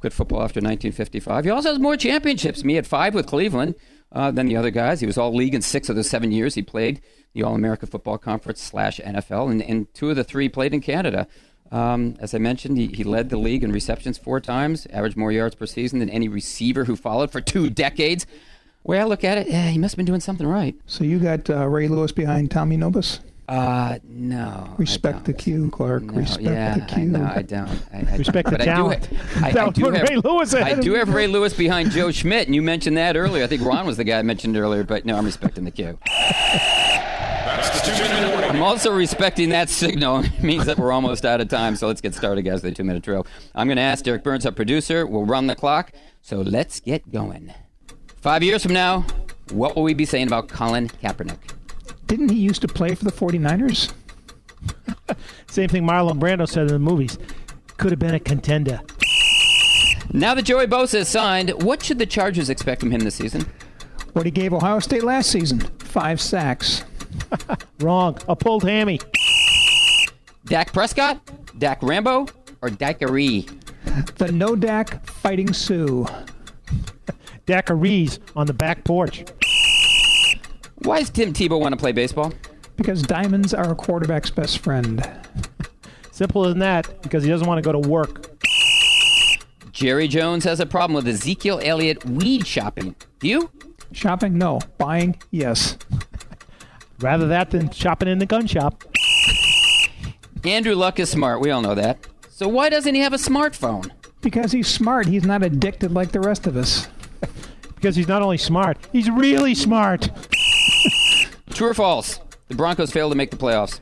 Quit football after 1955. He also has more championships. Me had five with Cleveland uh, than the other guys. He was all league in six of the seven years he played the All America Football Conference slash NFL, and, and two of the three played in Canada. Um, as I mentioned, he, he led the league in receptions four times, averaged more yards per season than any receiver who followed for two decades. Way I look at it, yeah, he must have been doing something right. So you got uh, Ray Lewis behind Tommy Nobis? Uh, no. Respect the queue, Clark. No, Respect yeah, the queue. I, no, I don't. I, I Respect don't. the But I do talent. ha- I, I do put have, Ray Lewis I do have Ray Lewis behind Joe Schmidt, and you mentioned that earlier. I think Ron was the guy I mentioned earlier, but no, I'm respecting the queue. I'm also respecting that signal. [LAUGHS] It means that we're almost out of time, so let's get started, guys, with the two minute drill. I'm going to ask Derek Burns, our producer. We'll run the clock, so let's get going. Five years from now, what will we be saying about Colin Kaepernick? Didn't he used to play for the 49ers? [LAUGHS] Same thing Marlon Brando said in the movies. Could have been a contender. Now that Joey Bosa is signed, what should the Chargers expect from him this season? What he gave Ohio State last season five sacks. [LAUGHS] Wrong. A pulled hammy. Dak Prescott, Dak Rambo, or Daiquiri? The no Dak fighting Sioux. Daiquiris on the back porch. Why does Tim Tebow want to play baseball? Because diamonds are a quarterback's best friend. Simple as that, because he doesn't want to go to work. Jerry Jones has a problem with Ezekiel Elliott weed shopping. Do you? Shopping? No. Buying? Yes. Rather that than shopping in the gun shop. Andrew Luck is smart. We all know that. So why doesn't he have a smartphone? Because he's smart. He's not addicted like the rest of us. Because he's not only smart, he's really smart. True or false? The Broncos failed to make the playoffs.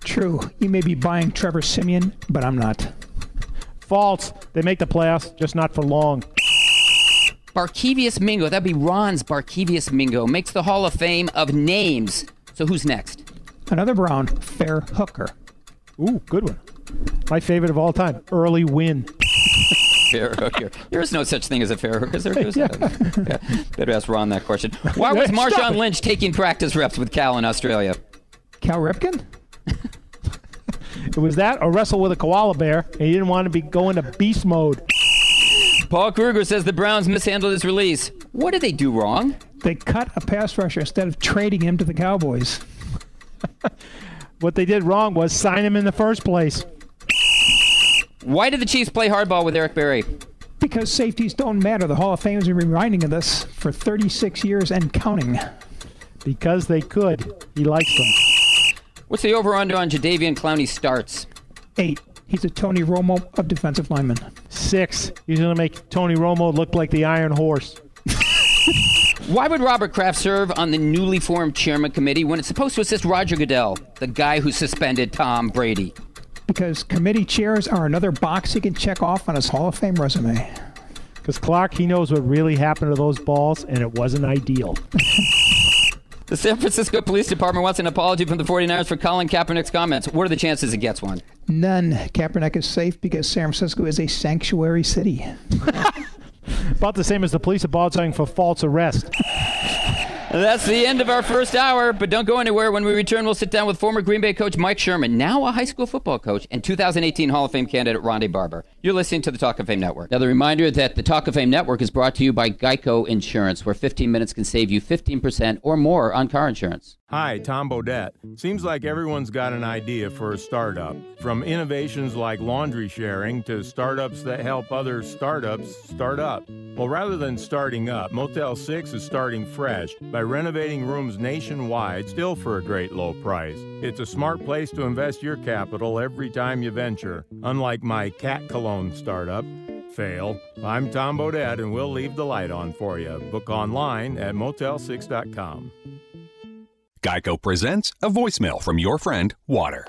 True. You may be buying Trevor Siemian, but I'm not. False. They make the playoffs, just not for long. Barkevious Mingo, that'd be Ron's Barkevious Mingo, makes the Hall of Fame of names. So who's next? Another Brown, Fair Hooker. Ooh, good one. My favorite of all time, early win. Fair hooker. There is no such thing as a fair hooker. Is there? [LAUGHS] Yeah. yeah. Better ask Ron that question. Why was Marshawn. Lynch taking practice reps with Cal in Australia? Cal Ripken? It was that or wrestle with a koala bear, and he didn't want to be going to beast mode. Paul Kruger says the Browns mishandled his release. What did they do wrong? They cut a pass rusher instead of trading him to the Cowboys. [LAUGHS] What they did wrong was sign him in the first place. Why did the Chiefs play hardball with Eric Berry? Because safeties don't matter. The Hall of Fame has been reminding of this for 36 years and counting. Because they could. He likes them. What's the over/under on Jadeveon Clowney starts? Eight. He's a Tony Romo of defensive linemen. Six. He's going to make Tony Romo look like the Iron Horse. [LAUGHS] Why would Robert Kraft serve on the newly formed chairman committee when it's supposed to assist Roger Goodell, the guy who suspended Tom Brady? Because committee chairs are another box he can check off on his Hall of Fame resume. Because Clark, he knows what really happened to those balls, and it wasn't ideal. [LAUGHS] The San Francisco Police Department wants an apology from the 49ers for Colin Kaepernick's comments. What are the chances it gets one? None. Kaepernick is safe because San Francisco is a sanctuary city. [LAUGHS] About the same as the police apologizing for false arrest. [LAUGHS] That's the end of our first hour, but don't go anywhere. When we return, we'll sit down with former Green Bay coach Mike Sherman, now a high school football coach, and 2018 Hall of Fame candidate Rondé Barber. You're listening to the Talk of Fame Network. Now, the reminder that the Talk of Fame Network is brought to you by Geico Insurance, where 15 minutes can save you 15% or more on car insurance. Hi, Tom Bodett. Seems like everyone's got an idea for a startup. From innovations like laundry sharing to startups that help other startups start up. Well, rather than starting up, Motel 6 is starting fresh by renovating rooms nationwide, still for a great low price. It's a smart place to invest your capital every time you venture. Unlike my cat cologne startup, fail. I'm Tom Bodett, and we'll leave the light on for you. Book online at motel6.com. Geico presents a voicemail from your friend, Water.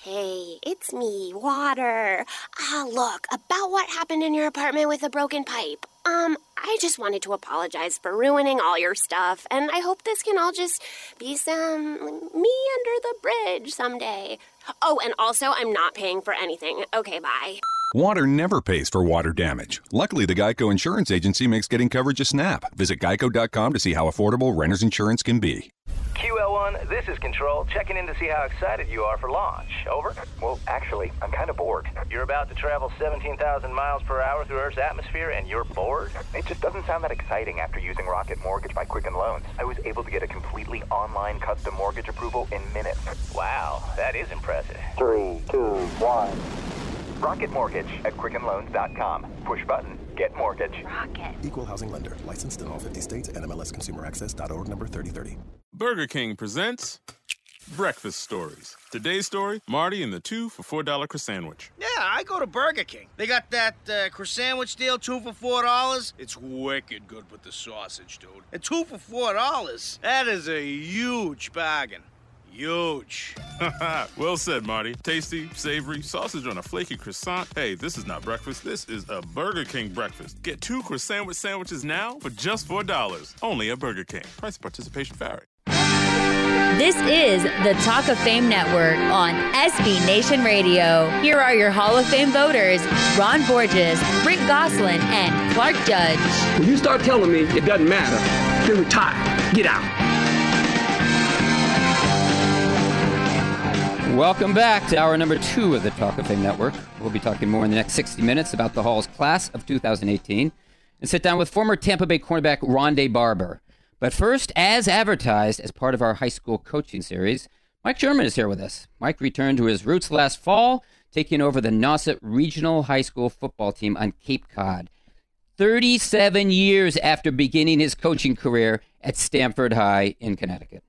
Hey, it's me, Water. Ah, look, about what happened in your apartment with the broken pipe. Um, I just wanted to apologize for ruining all your stuff, and I hope this can all just be some me under the bridge someday. Oh, and also, I'm not paying for anything. Okay, bye. Water never pays for water damage. Luckily, the Geico Insurance Agency makes getting coverage a snap. Visit geico.com to see how affordable renter's insurance can be. QL1, this is Control, checking in to see how excited you are for launch. Over? Well, actually, I'm kind of bored. You're about to travel 17,000 miles per hour through Earth's atmosphere and you're bored? It just doesn't sound that exciting after using Rocket Mortgage by Quicken Loans. I was able to get a completely online custom mortgage approval in minutes. Wow, that is impressive. Three, two, one. Rocket Mortgage at QuickenLoans.com. Push button, get mortgage. Rocket. Equal housing lender. Licensed in all 50 states. NMLSConsumerAccess.org number 3030. Burger King presents Breakfast Stories. Today's story Marty and the two for $4 croissant. Sandwich. Yeah, I go to Burger King. They got that uh, croissant sandwich deal, two for four dollars. It's wicked good with the sausage, dude. And two for four dollars. That is a huge bargain. Huge. [LAUGHS] well said, Marty. Tasty, savory, sausage on a flaky croissant. Hey, this is not breakfast. This is a Burger King breakfast. Get two croissant sandwiches now for just $4. Only at Burger King. Price and participation vary. This is the Talk of Fame Network on SB Nation Radio. Here are your Hall of Fame voters Ron Borges, Rick Gosselin, and Clark Judge. When you start telling me it doesn't matter, then retire. Get out. Welcome back to hour number two of the Talk of Fame Network. We'll be talking more in the next 60 minutes about the Hall's class of 2018 and sit down with former Tampa Bay cornerback Rondé Barber. But first, as advertised as part of our high school coaching series, Mike Sherman is here with us. Mike returned to his roots last fall, taking over the Nauset Regional High School football team on Cape Cod. 37 years after beginning his coaching career at Stamford High in Connecticut.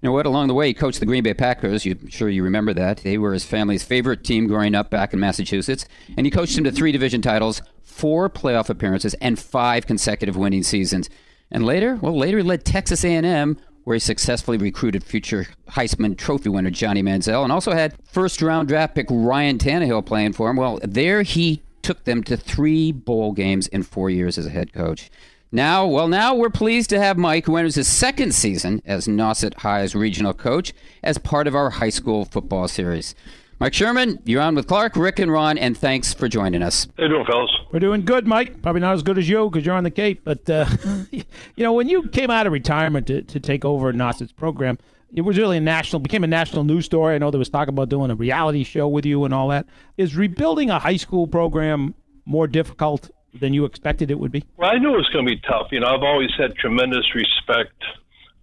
You know what? Along the way, he coached the Green Bay Packers. You, I'm sure you remember that. They were his family's favorite team growing up back in Massachusetts. And he coached them to three division titles, four playoff appearances, and five consecutive winning seasons. And later, well, later he led Texas A&M, where he successfully recruited future Heisman Trophy winner Johnny Manziel, and also had first-round draft pick Ryan Tannehill playing for him. Well, there he took them to three bowl games in four years as a head coach. Now, well, now we're pleased to have Mike, who enters his second season as Nauset High's regional coach, as part of our high school football series. Mike Sherman, you're on with Clark, Rick, and Ron, and thanks for joining us. How you doing, fellas? We're doing good, Mike. Probably not as good as you because you're on the Cape. But, uh, [LAUGHS] you know, when you came out of retirement to, to take over Nauset's program, it was really a national, became a national news story. I know there was talk about doing a reality show with you and all that. Is rebuilding a high school program more difficult than you expected it would be? Well, I knew it was going to be tough. You know, I've always had tremendous respect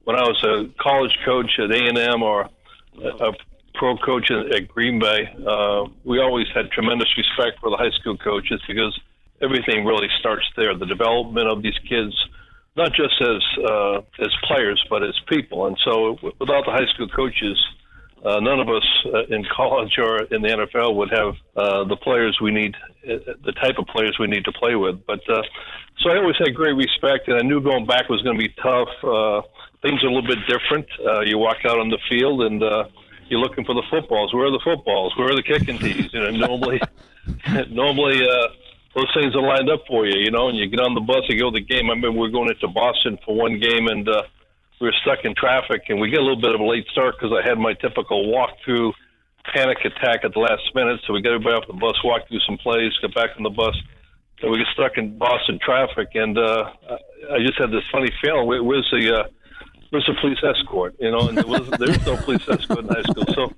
when I was a college coach at A and M or a pro coach at Green Bay. Uh, we always had tremendous respect for the high school coaches because everything really starts there. The development of these kids, not just as uh, as players, but as people. And so, without the high school coaches, uh, none of us uh, in [LAUGHS] college or in the NFL would have uh, the players we need, uh, the type of players we need to play with. But uh, so I always had great respect, and I knew going back was going to be tough. Uh, things are a little bit different. Uh, you walk out on the field and uh, you're looking for the footballs. Where are the footballs? Where are the kicking tees? You know, normally, [LAUGHS] normally. Uh, those things are lined up for you, you know, and you get on the bus and go to the game. I remember we were going into Boston for one game, and uh, we were stuck in traffic, and we get a little bit of a late start because I had my typical walk-through panic attack at the last minute. So we got everybody off the bus, walk through some plays, get back on the bus, and we get stuck in Boston traffic. And uh, I just had this funny feeling. Where's the uh, where's the police escort? You know, and there was there was no police escort in high school. So,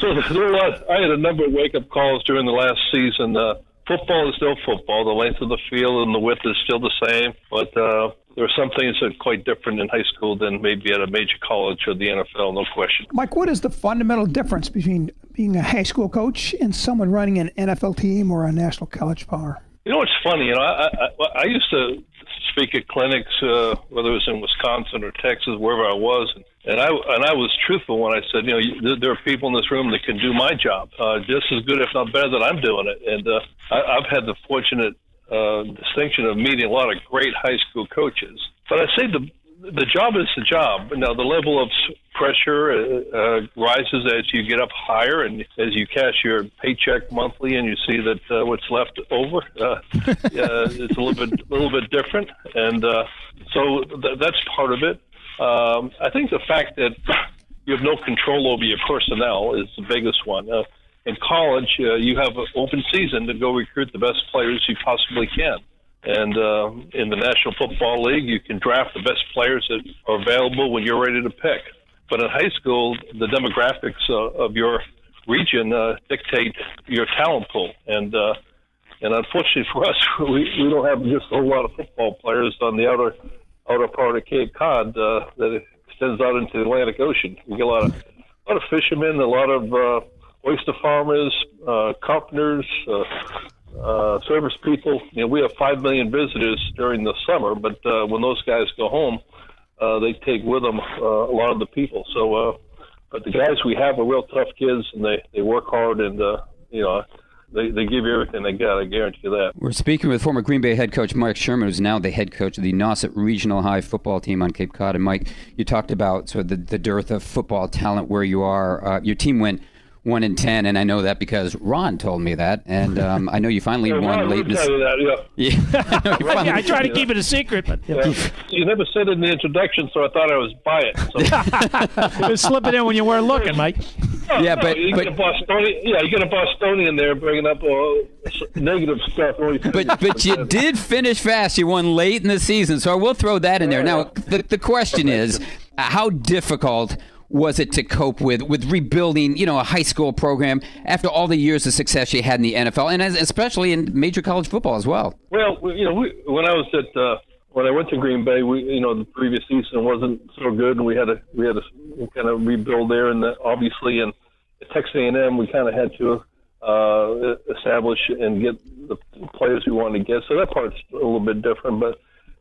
so there were. I had a number of wake up calls during the last season. Uh, football is still football. The length of the field and the width is still the same, but uh, there are some things that are quite different in high school than maybe at a major college or the NFL. No question. Mike, what is the fundamental difference between being a high school coach and someone running an NFL team or a national college power? You know, it's funny. You know, I I, I used to speak at clinics, uh, whether it was in Wisconsin or Texas, wherever I was, and, and I and I was truthful when I said, you know, you, there are people in this room that can do my job uh, just as good, if not better, than I'm doing it. And uh, I, I've had the fortunate uh, distinction of meeting a lot of great high school coaches. But I say the the job is the job. Now the level of pressure uh, uh, rises as you get up higher, and as you cash your paycheck monthly, and you see that uh, what's left over, uh, [LAUGHS] uh, it's a little bit a little bit different, and uh, so th- that's part of it. Um, I think the fact that you have no control over your personnel is the biggest one. Uh, in college, uh, you have an open season to go recruit the best players you possibly can. And uh, in the National Football League, you can draft the best players that are available when you're ready to pick. But in high school, the demographics uh, of your region uh, dictate your talent pool. And uh, and unfortunately [LAUGHS] for us, we, we don't have just a whole lot of football players on the outer outer part of Cape Cod uh, that extends out into the Atlantic Ocean. We get a lot of a lot of fishermen, a lot of uh, oyster farmers, uh, carpenters, uh, uh, service people. You know, we have five million visitors during the summer, but uh, when those guys go home, uh, they take with them uh, a lot of the people. So, uh, but the guys we have are real tough kids, and they they work hard, and uh, you know. They, they give you everything they got. I guarantee that. We're speaking with former Green Bay head coach Mike Sherman, who's now the head coach of the Nauset Regional High football team on Cape Cod. And Mike, you talked about sort of the, the dearth of football talent where you are. Uh, your team went one in ten, and I know that because Ron told me that, and um, I know you finally Yeah, won Ron late. will in the tell you that, yeah. [LAUGHS] Yeah, [LAUGHS] [LAUGHS] I know finally- yeah, I try to keep it a secret, but Yeah. You never said it in the introduction, so I thought I was by it. So. Just slip it in when you weren't looking, Mike. Yeah, but- you but- get a Bostonian, yeah, you get a Bostonian there bringing up all negative stuff. but but you did finish fast. You won late in the season, so I will throw that in there. Now, the, the question is, uh, how difficult was it to cope with with rebuilding, you know, a high school program after all the years of success you had in the NFL and as, especially in major college football as well? Well, you know, we, when I was at uh, when I went to Green Bay, we you know the previous season wasn't so good, and we had to we had to kind of rebuild there, and the, obviously, and at Texas A&M, we kind of had to uh, establish and get the players we wanted to get. So that part's a little bit different, but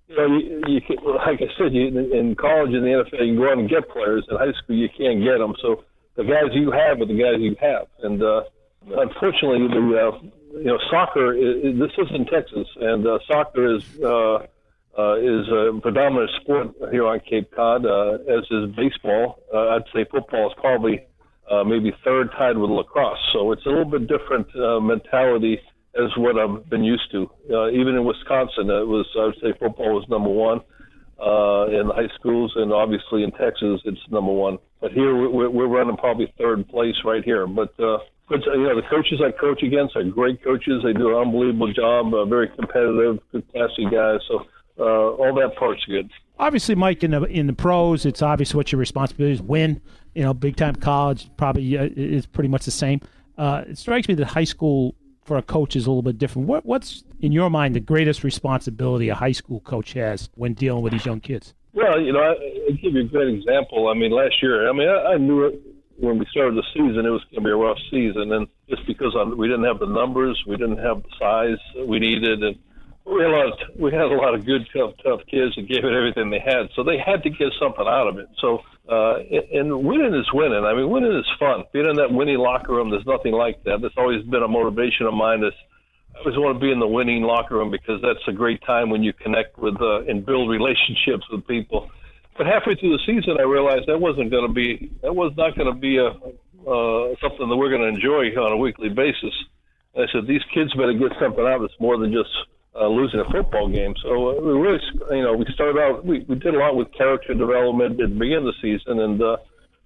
know, you, you can, like I said, you, in college and the NFL, you can go out and get players. In high school, you can't get them. So the guys you have are the guys you have, and uh, unfortunately, the uh, you know soccer. Is, this is in Texas, and uh, soccer is uh, uh, is a predominant sport here on Cape Cod, uh, as is baseball. Uh, I'd say football is probably uh, maybe third, tied with lacrosse. So it's a little bit different uh, mentality as what I've been used to. Uh, even in Wisconsin, it was I would say football was number one uh, in high schools, and obviously in Texas, it's number one. But here we're, we're running probably third place right here. But uh, but you know the coaches I coach against are great coaches. They do an unbelievable job. Uh, very competitive, good, classy guys. So uh, all that part's good. Obviously, Mike, in the in the pros, it's obvious what your responsibility is. Win, you know, big time college probably uh, is pretty much the same. Uh, it strikes me that high school for a coach is a little bit different. What what's in your mind the greatest responsibility a high school coach has when dealing with these young kids? Well, you know, I, I'll give you a great example. I mean, last year, I mean, I, I knew it when we started the season, it was going to be a rough season. And just because on, we didn't have the numbers, we didn't have the size we needed, and of, we had a lot of good, tough, tough kids that gave it everything they had. So they had to get something out of it. So, uh, and winning is winning. I mean, winning is fun. Being in that winning locker room, there's nothing like that. That's always been a motivation of mine. Is I always want to be in the winning locker room because that's a great time when you connect with uh, and build relationships with people. But halfway through the season, I realized that wasn't going to be that was not going to be a uh, something that we're going to enjoy on a weekly basis. I said these kids better get something out that's more than just uh, losing a football game. So uh, we really, you know, we started out we, we did a lot with character development at the beginning of the season, and uh,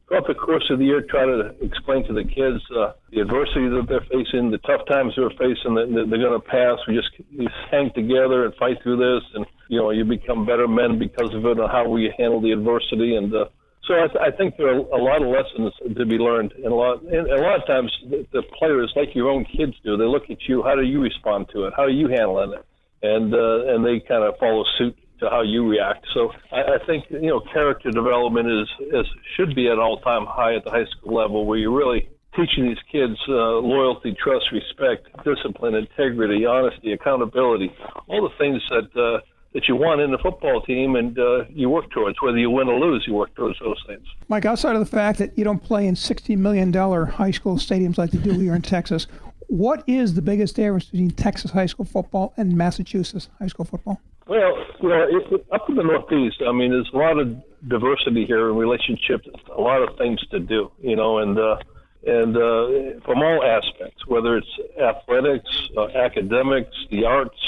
throughout the course of the year, try to explain to the kids uh, the adversity that they're facing, the tough times they're facing, that that they're going to pass. We just, we hang together and fight through this, and you know you become better men because of it, and how we handle the adversity. And uh, so I, th- I think there are a lot of lessons to be learned, and a lot and a lot of times the, the players, like your own kids do, they look at you. How do you respond to it? How are you handling it? And uh, and they kind of follow suit to how you react. So I, I think you know character development is, is should be at all time high at the high school level, where you're really teaching these kids uh, loyalty, trust, respect, discipline, integrity, honesty, accountability, all the things that uh, that you want in the football team, and uh, you work towards. Whether you win or lose, you work towards those things. Mike, outside of the fact that you don't play in sixty million dollar high school stadiums like they do here in Texas, what is the biggest difference between Texas high school football and Massachusetts high school football? Well, you know, it, it, up in the Northeast, I mean, there's a lot of diversity here in relationships, a lot of things to do, you know, and uh, and uh, from all aspects, whether it's athletics, uh, academics, the arts,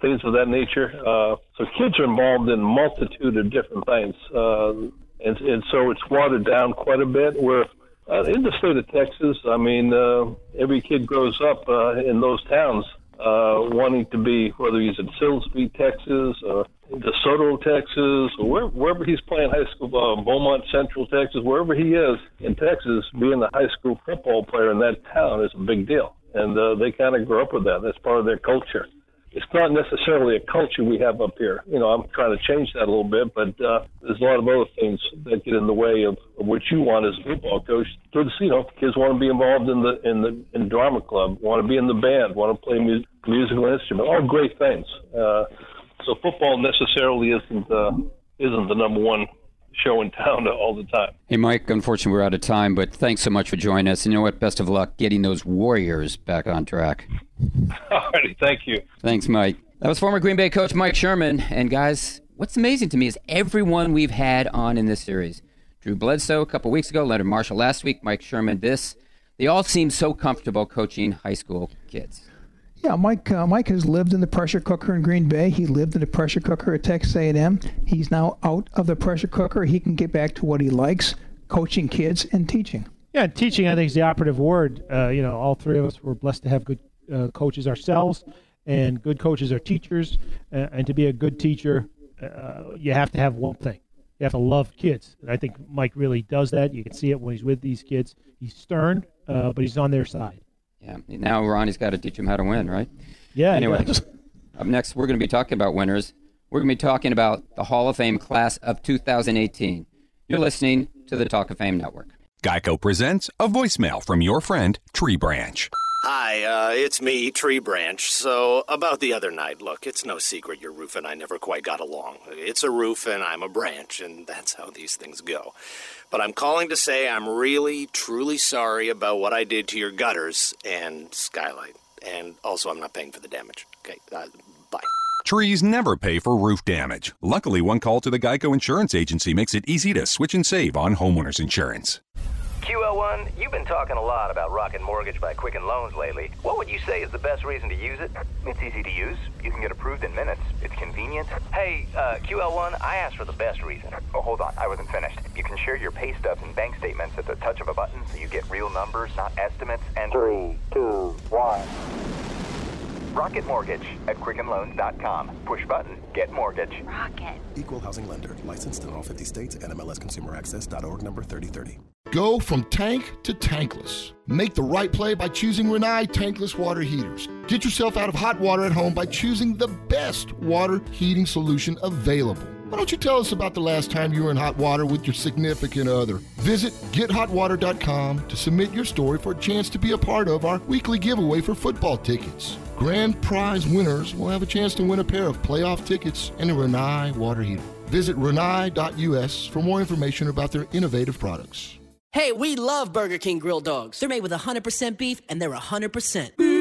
things of that nature. Uh, so kids are involved in multitude of different things, uh, and and so it's watered down quite a bit. Where uh, in the state of Texas, I mean, uh, every kid grows up uh, in those towns uh, wanting to be, whether he's in Silsbee, Texas, or DeSoto, Texas, or where, wherever he's playing high school, uh, Beaumont Central, Texas, wherever he is in Texas, being a high school football player in that town is a big deal. And uh, they kind of grow up with that. That's part of their culture. It's not necessarily a culture we have up here. You know, I'm trying to change that a little bit, but uh, there's a lot of other things that get in the way of, of what you want as a football coach. Kids, you know, kids want to be involved in the in the in drama club, want to be in the band, want to play mu- musical instrument, all great things. Uh, so football necessarily isn't uh, isn't the number one show in town [LAUGHS] all the time. Hey, Mike, unfortunately, we're out of time, but thanks so much for joining us. And you know what? Best of luck getting those Warriors back on track. [LAUGHS] All righty, thank you. Thanks, Mike. That was former Green Bay coach Mike Sherman. And guys, what's amazing to me is everyone we've had on in this series Drew Bledsoe a couple weeks ago, Leonard Marshall last week, Mike Sherman this. They all seem so comfortable coaching high school kids. Yeah, Mike. Uh, Mike has lived in the pressure cooker in Green Bay. He lived in the pressure cooker at Texas A&M. He's now out of the pressure cooker. He can get back to what he likes: coaching kids and teaching. Yeah, teaching I think is the operative word. Uh, you know, all three of us were blessed to have good uh, coaches ourselves, and good coaches are teachers. Uh, and to be a good teacher, uh, you have to have one thing: you have to love kids. And I think Mike really does that. You can see it when he's with these kids. He's stern, uh, but he's on their side. Yeah. Now Ronnie's got to teach him how to win, right? Yeah. Anyway, [LAUGHS] up next, we're going to be talking about winners. We're going to be talking about the Hall of Fame class of 2018. You're listening to the Talk of Fame Network. Geico presents a voicemail from your friend Tree Branch. Hi, uh, it's me, Tree Branch. So, about the other night, look, it's no secret your roof and I never quite got along. It's a roof and I'm a branch, and that's how these things go. But I'm calling to say I'm really, truly sorry about what I did to your gutters and skylight. And also, I'm not paying for the damage. Okay, uh, bye. Trees never pay for roof damage. Luckily, one call to the Geico Insurance Agency makes it easy to switch and save on homeowners insurance. QL1, you've been talking a lot about Rocket Mortgage by Quicken Loans lately. What would you say is the best reason to use it? It's easy to use. You can get approved in minutes. It's convenient. Hey, uh, QL1, I asked for the best reason. Oh, hold on. I wasn't finished. You can share your pay stubs and bank statements at the touch of a button so you get real numbers, not estimates. And Three, two, one. Rocket Mortgage at QuickenLoans.com. Push button, get mortgage. Rocket. Equal housing lender. Licensed in all 50 states. NMLSConsumerAccess.org number 3030. Go from tank to tankless. Make the right play by choosing Rinnai tankless water heaters. Get yourself out of hot water at home by choosing the best water heating solution available. Why don't you tell us about the last time you were in hot water with your significant other? Visit gethotwater.com to submit your story for a chance to be a part of our weekly giveaway for football tickets. Grand prize winners will have a chance to win a pair of playoff tickets and a Rinnai water heater. Visit rinnai.us for more information about their innovative products. Hey, we love Burger King grilled dogs. They're made with 100% beef and they're 100%.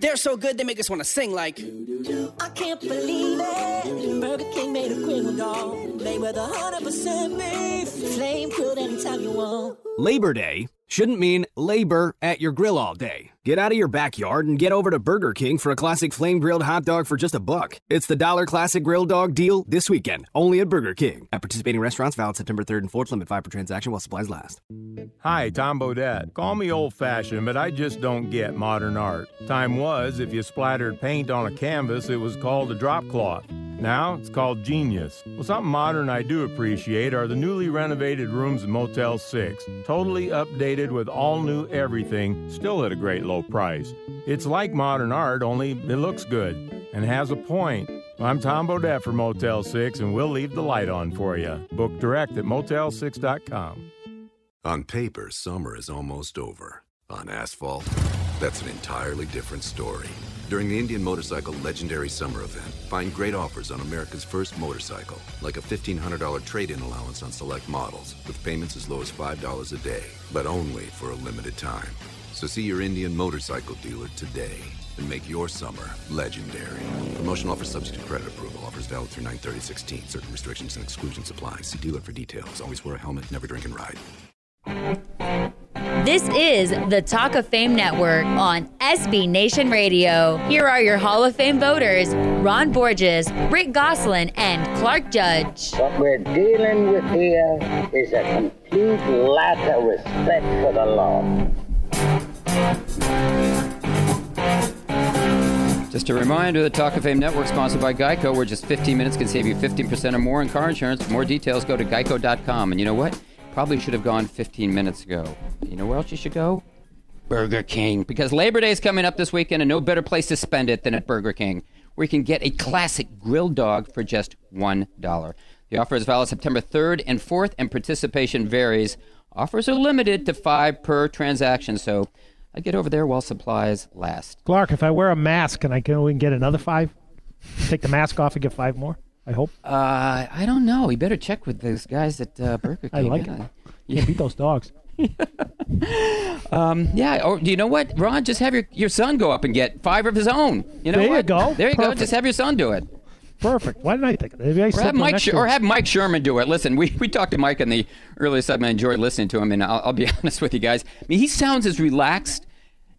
They're so good they make us want to sing like. I can't believe it. Burger King made a grilled dog. Made with 100% beef. Flame grilled anytime you want. Labor Day shouldn't mean labor at your grill all day. Get out of your backyard and get over to Burger King for a classic flame grilled hot dog for just a buck. It's the dollar classic grilled dog deal this weekend, only at Burger King. At participating restaurants, valid September 3rd and 4th, limit 5 per transaction while supplies last. Hi, Tom Bodett. Call me old fashioned, but I just don't get modern art. Time was, if you splattered paint on a canvas, it was called a drop cloth. Now it's called Genius. Well, something modern I do appreciate are the newly renovated rooms in Motel 6. Totally updated with all new everything, still at a great low price. It's like modern art, only it looks good and has a point. I'm Tom Bodett for Motel 6, and we'll leave the light on for you. Book direct at motel6.com. On paper, summer is almost over. On asphalt, that's an entirely different story. During the Indian Motorcycle Legendary Summer Event, find great offers on America's first motorcycle, like a $1,500 trade in allowance on select models, with payments as low as $5 a day, but only for a limited time. So see your Indian motorcycle dealer today and make your summer legendary. Promotional offer subject to credit approval. Offers valid through 93016. Certain restrictions and exclusions apply. See dealer for details. Always wear a helmet. Never drink and ride. This is the Talk of Fame Network on SB Nation Radio. Here are your Hall of Fame voters Ron Borges, Rick Gosselin, and Clark Judge. What we're dealing with here is a complete lack of respect for the law. Just a reminder, the Talk of Fame Network, sponsored by Geico, where just 15 minutes can save you 15% or more in car insurance. For more details, go to geico.com. And you know what? Probably should have gone 15 minutes ago. You know where else you should go? Burger King. Because Labor Day is coming up this weekend, and no better place to spend it than at Burger King, where you can get a classic grilled dog for just $1. The offer is valid September 3rd and 4th, and participation varies. Offers are limited to five per transaction, so I'd get over there while supplies last. Clark, if I wear a mask, can I go and get another five? Take the mask off and get five more? I hope. Uh, I don't know. You better check with those guys at uh, Burger [LAUGHS] King. I like yeah. it. Can't beat those dogs. [LAUGHS] Um, yeah. Or do you know what, Ron? Just have your, your son go up and get five of his own. You know There you go. There you go. Just have your son do it. Perfect. Why didn't I think of that? Maybe I Or have, Mike Sh- or have Mike Sherman do it. Listen, we, we talked to Mike in the earlier segment. I enjoyed listening to him, and I'll, I'll be [LAUGHS] honest with you guys. I mean, he sounds as relaxed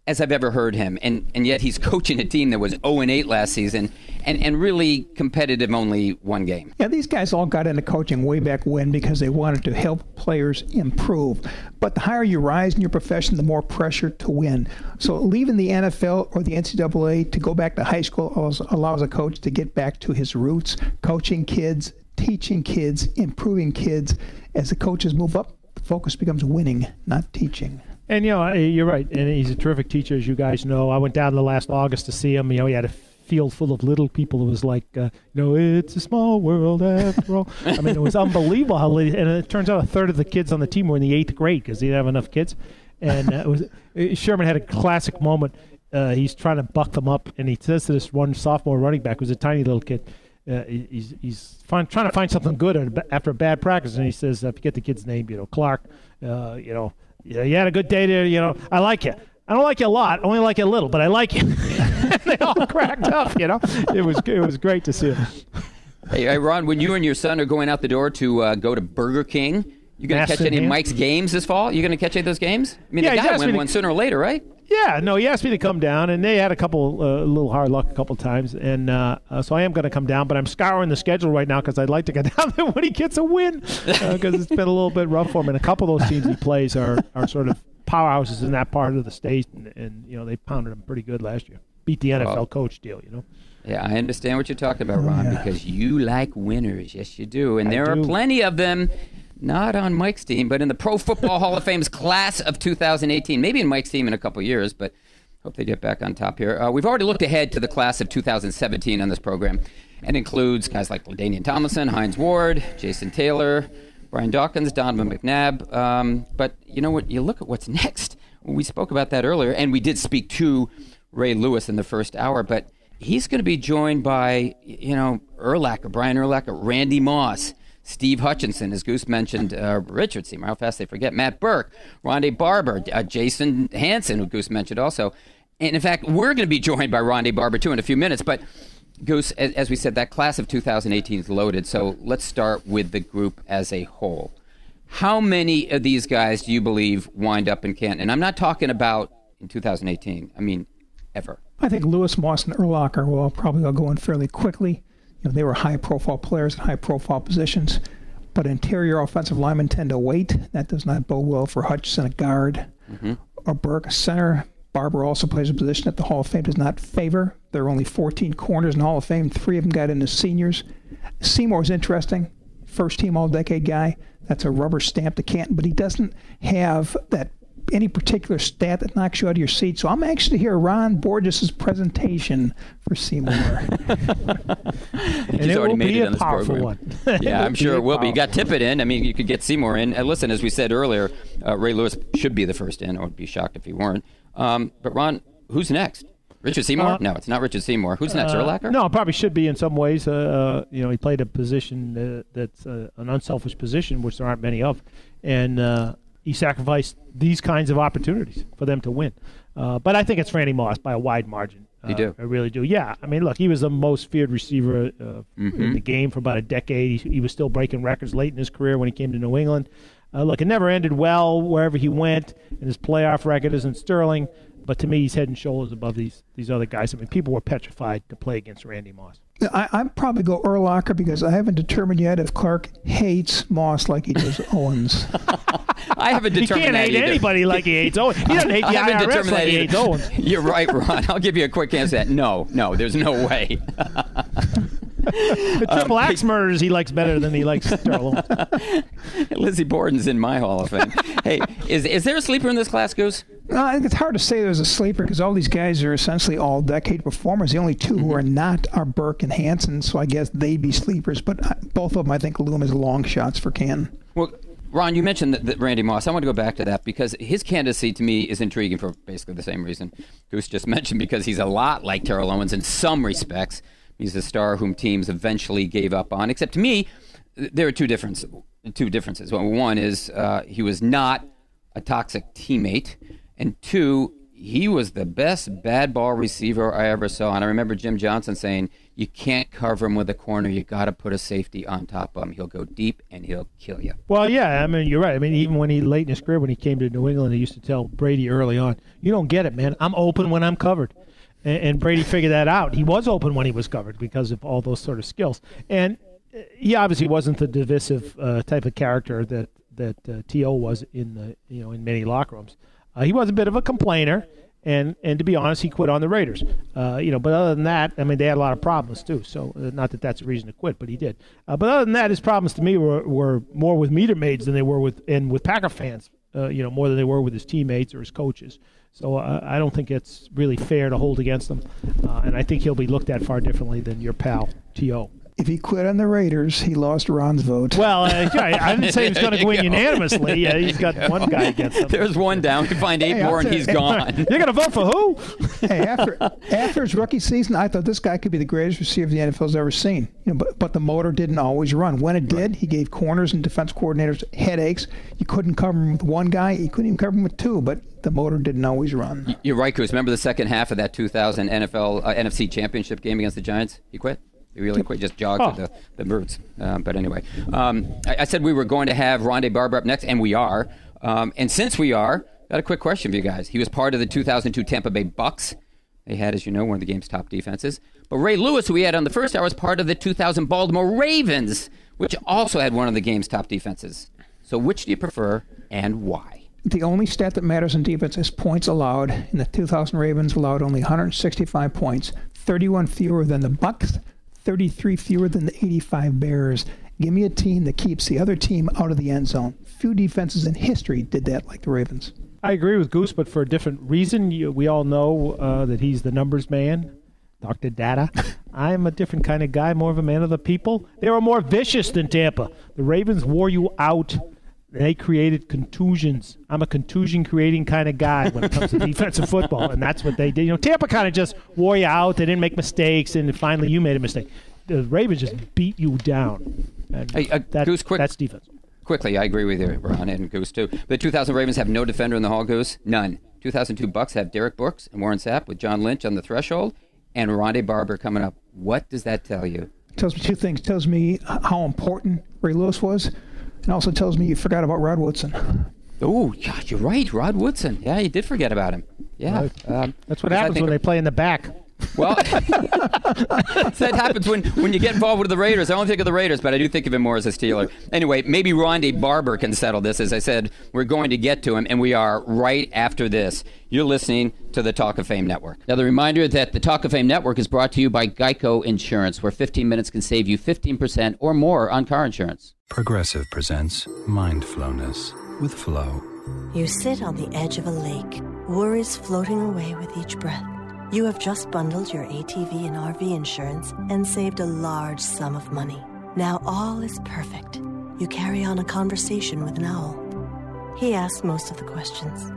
as I've ever heard him, and, and yet he's [LAUGHS] coaching a team that was 0 and 8 last season, and, and really competitive only one game. Yeah, these guys all got into coaching way back when because they wanted to help players improve. But the higher you rise in your profession, the more pressure to win. So leaving the NFL or the NCAA to go back to high school allows a coach to get back to his roots, coaching kids, teaching kids, improving kids. As the coaches move up, the focus becomes winning, not teaching. And you know, you're right. And he's a terrific teacher, as you guys know. I went down the last August to see him. You know, he had a field full of little people. It was like, uh, you know, it's a small world after all. I mean, it was unbelievable and it turns out a third of the kids on the team were in the eighth grade because he didn't have enough kids. And uh, was uh, Sherman had a classic moment. Uh, he's trying to buck them up, and he says to this one sophomore running back, who's a tiny little kid. Uh, he's he's find, trying to find something good after a bad practice, and he says, "If you get the kid's name, you know, Clark. Uh, you know, yeah, you had a good day there. You know, I like you. I don't like you a lot. I only like you a little, but I like you. [LAUGHS] they all cracked up. You know, it was it was great to see him. Hey, Ron, when you and your son are going out the door to uh, go to Burger King, you going to Mask catch any of. Mike's games this fall? You going to catch any of those games? I mean, Yeah, they he's got to asked me win one sooner or later, right? Yeah, no, he asked me to come down, and they had a couple, uh, a little hard luck a couple times, and uh, uh, so I am going to come down. But I'm scouring the schedule right now because I'd like to get [LAUGHS] down there when he gets a win because it's been a little bit rough for him. And a couple of those teams he plays are are sort of powerhouses in that part of the state, and, and you know they pounded him pretty good last year. Beat the NFL Wow. coach deal, you know. Yeah, I understand what you're talking about, Ron, because you like winners. Yes, you do. And there are plenty of them, not on Mike's team, but in the Pro Football Hall of Fame's class of 2018. Maybe in Mike's team in a couple years, but hope they get back on top here. Uh, we've already looked ahead to the class of 2017 on this program, and includes guys like LaDainian Tomlinson, Hines Ward, Jason Taylor, Brian Dawkins, Donovan McNabb. Um, but you know what? You look at what's next. We spoke about that earlier, and we did speak to Ray Lewis in the first hour, but he's going to be joined by, you know, Urlacher, Brian Urlacher, Randy Moss, Steve Hutchinson, as Goose mentioned, uh, Richard Seymour, how fast they forget, Matt Birk, Rondé Barber, uh, Jason Hansen, who Goose mentioned also. And in fact, we're going to be joined by Rondé Barber too in a few minutes. But Goose, as, as we said, that class of 2018 is loaded. So let's start with the group as a whole. How many of these guys do you believe wind up in Canton? And I'm not talking about in 2018. I mean, ever. I think Lewis, Moss, and Urlacher will probably all go in fairly quickly. You know, they were high-profile players in high-profile positions, but interior offensive linemen tend to wait. That does not bode well for Hutchinson, a guard, Mm-hmm. or Birk, a center. Barber also plays a position that the Hall of Fame does not favor. There are only 14 corners in the Hall of Fame. Three of them got into seniors. Seymour's interesting. First team all decade guy. That's a rubber stamp to Canton, but he doesn't have that any particular stat that knocks you out of your seat. So I'm anxious to hear Ron Borges' presentation for Seymour. [LAUGHS] He's it already will made be it a on this powerful program. one. [LAUGHS] yeah, I'm sure it will be. You got powerful. Tippett in. I mean, you could get Seymour in. And listen, as we said earlier, uh, Ray Lewis should be the first in. I would be shocked if he weren't. Um, but Ron, who's next? Richard Seymour? Uh, no, it's not Richard Seymour. Who's next? Uh, Urlacher? No, probably should be in some ways. Uh, uh, you know, he played a position uh, that's uh, an unselfish position, which there aren't many of, and uh, he sacrificed these kinds of opportunities for them to win. Uh, but I think it's Randy Moss by a wide margin. You Uh, do? I really do. Yeah. I mean, look, he was the most feared receiver uh, in Mhm. the game for about a decade. He, he was still breaking records late in his career when he came to New England. Uh, look, it never ended well wherever he went, and his playoff record isn't sterling. But to me, he's head and shoulders above these these other guys. I mean, people were petrified to play against Randy Moss. I, I'd probably go Urlacher because I haven't determined yet if Clark hates Moss like he does [LAUGHS] Owens. I haven't determined. He can't that hate either. anybody like he hates Owens. He doesn't [LAUGHS] hate I the haven't IRS determined like that he hates Owens. [LAUGHS] You're right, Ron. I'll give you a quick answer to that. No, no, there's no way. [LAUGHS] The triple axe murders he likes better than he likes Sterling. [LAUGHS] Lizzie Borden's in my Hall of Fame. hey, is is there a sleeper in this class, Goose? No, I think it's hard to say there's a sleeper because all these guys are essentially all decade performers. The only 2 who are not are Birk and Hansen, so I guess they'd be sleepers. But uh, both of them, I think, loom as long shots for Canton. Well, Ron, you mentioned that, that Randy Moss. I want to go back to that because his candidacy to me is intriguing for basically the same reason Goose just [LAUGHS] mentioned because he's a lot like Terrell Owens in some respects. He's a star whom teams eventually gave up on. Except to me, there are two differences. Two differences. Well, one is uh, he was not a toxic teammate, and two, he was the best bad ball receiver I ever saw. And I remember Jim Johnson saying, "You can't cover him with a corner. You got to put a safety on top of him. He'll go deep and he'll kill you." Well, yeah, I mean, you're right. I mean, even when he late in his career, when he came to New England, he used to tell Brady early on, "You don't get it, man. I'm open when I'm covered." And, and Brady figured that out. He was open when he was covered because of all those sort of skills. And he obviously wasn't the divisive uh, type of character that that uh, T.O. was in the you know in many locker rooms. Uh, he was a bit of a complainer. And, and to be honest, he quit on the Raiders. Uh, you know, but other than that, I mean, they had a lot of problems too. So uh, not that that's a reason to quit, but he did. Uh, but other than that, his problems to me were, were more with meter maids than they were with and with Packer fans. You know, more than they were with his teammates or his coaches. So uh, I don't think it's really fair to hold against him, uh, and I think he'll be looked at far differently than your pal To. If he quit on the Raiders, he lost Ron's vote. Well, uh, yeah, I didn't say he was going [LAUGHS] to win go. unanimously. Yeah, he's got one guy against him. There's one down. We find eight Hey, more, and tell he's you- gone. [LAUGHS] You're going to vote for who? hey, after after his rookie season, I thought this guy could be the greatest receiver the NFL's ever seen. You know, but but the motor didn't always run. When it did, he gave corners and defense coordinators headaches. You couldn't cover him with one guy. You couldn't even cover him with two. But the motor didn't always run. You're right, Goose. Remember the second half of that 2000 NFL uh, NFC Championship game against the Giants? He quit. Really quick, Just jogged Oh. the the birds. Um, but anyway, um, I, I said we were going to have Rondé Barber up next, and we are. Um, and since we are, got a quick question for you guys. He was part of the 2002 Tampa Bay Bucks. They had, as you know, one of the game's top defenses. But Ray Lewis, who we had on the first hour, was part of the 2000 Baltimore Ravens, which also had one of the game's top defenses. So, which do you prefer, and why? The only stat that matters in defense is points allowed. And the 2000 Ravens allowed only 165 points, 31 fewer than the Bucks, 33 fewer than the 85 Bears. Give me a team that keeps the other team out of the end zone. Few defenses in history did that like the Ravens. I agree with Goose, but for a different reason. We all know uh, that he's the numbers man, Dr. Data. [LAUGHS] I'm a different kind of guy, more of a man of the people. They were more vicious than Tampa. The Ravens wore you out. They created contusions. I'm a contusion creating kind of guy when it comes to defensive football, and that's what they did. You know, Tampa kind of just wore you out. They didn't make mistakes, and finally you made a mistake. The Ravens just beat you down. And Hey, uh, that- Goose, quick. That's defense. Quickly, I agree with you, Ron, and Goose too. The 2000 Ravens have no defender in the Hall, Goose. None. 2002 Bucks have Derrick Brooks and Warren Sapp with John Lynch on the threshold and Rondé Barber coming up. What does that tell you? tells me two things. It tells me how important Ray Lewis was, and also tells me you forgot about Rod Woodson. Oh, yeah, you're right. Rod Woodson. Yeah, you did forget about him. Yeah. Um, That's what happens when they play in the back. Well, [LAUGHS] that happens when, when you get involved with the Raiders. I don't think of the Raiders, but I do think of him more as a Steeler. Anyway, maybe Ronde Barber can settle this. As I said, we're going to get to him, and we are right after this. You're listening to the Talk of Fame Network. Now, the reminder that the Talk of Fame Network is brought to you by Geico Insurance, where 15 minutes can save you 15% or more on car insurance. Progressive presents Mindfulness with Flow. You sit on the edge of a lake, worries floating away with each breath. You have just bundled your ATV and RV insurance and saved a large sum of money. Now all is perfect. You carry on a conversation with an owl. He asks most of the questions.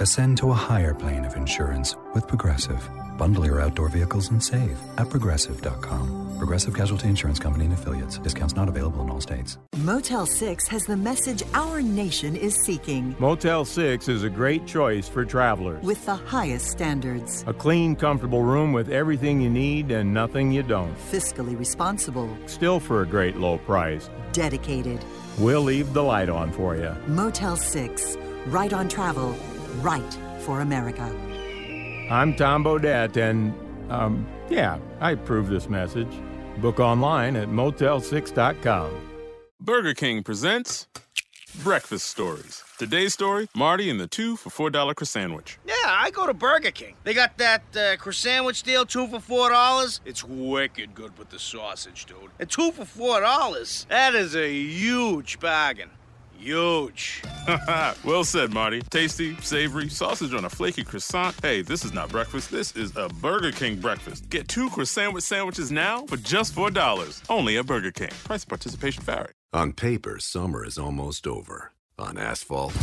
Ascend to a higher plane of insurance with Progressive. Bundle your outdoor vehicles and save at progressive.com. Progressive Casualty Insurance Company and affiliates. Discounts not available in all states. Motel 6 has the message our nation is seeking. Motel 6 is a great choice for travelers. With the highest standards. A clean, comfortable room with everything you need and nothing you don't. Fiscally responsible. Still for a great low price. Dedicated. We'll leave the light on for you. Motel 6. Right on travel. Right for America. I'm Tom Bodett, and um, yeah, I approve this message. Book online at motel6.com. Burger King presents Breakfast Stories. Today's story Marty and the two for $4 croissant. Sandwich Yeah, I go to Burger King. They got that uh, croissant deal, two for four dollars. It's wicked good with the sausage, dude. And two for four dollars. That is a huge bargain. Huge. [LAUGHS] well said, Marty. Tasty, savory, sausage on a flaky croissant. Hey, this is not breakfast. This is a Burger King breakfast. Get two croissant sandwiches now for just $4. Only at Burger King. Price participation vary. On paper, summer is almost over. On asphalt,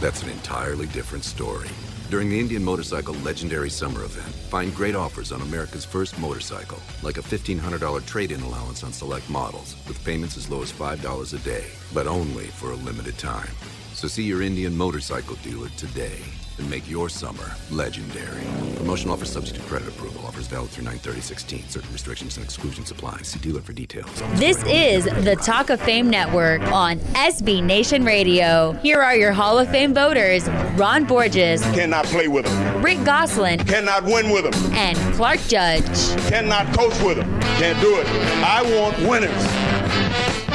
that's an entirely different story. During the Indian Motorcycle Legendary Summer Event, find great offers on America's first motorcycle, like a $1,500 trade in allowance on select models, with payments as low as $5 a day, but only for a limited time. So see your Indian motorcycle dealer today and make your summer legendary. Promotional offer subject to credit approval. Offers valid through 93016. Certain restrictions and exclusions apply. See dealer for details. This is the Talk of Fame Network on SB Nation Radio. Here are your Hall of Fame voters Ron Borges. Cannot play with him. Rick Gosselin. Cannot win with him. And Clark Judge. Cannot coach with him. Can't do it. I want winners.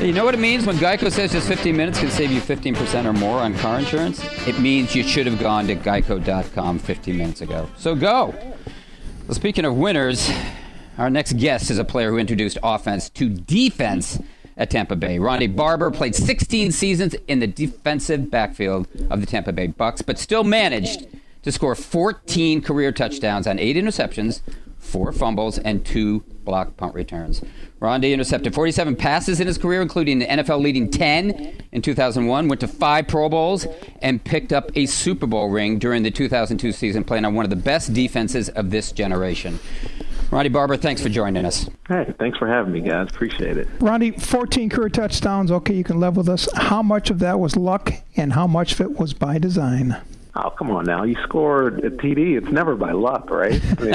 You know what it means when Geico says just 15 minutes can save you 15% or more on car insurance? It means you should have gone to geico.com 15 minutes ago. So go. Well, speaking of winners, our next guest is a player who introduced offense to defense at Tampa Bay. Ronde Barber played 16 seasons in the defensive backfield of the Tampa Bay Bucks, but still managed to score 14 career touchdowns on eight interceptions, four fumbles, and two block punt returns. Ronde intercepted 47 passes in his career, including an NFL leading 10 in 2001, went to five Pro Bowls, and picked up a Super Bowl ring during the 2002 season, playing on one of the best defenses of this generation. Ronde Barber, thanks for joining us. Hey, thanks for having me, guys. Appreciate it. Ronde, 14 career touchdowns. Okay, you can level with us. How much of that was luck, and how much of it was by design? Oh, come on now. You scored a TD. It's never by luck, right? I mean,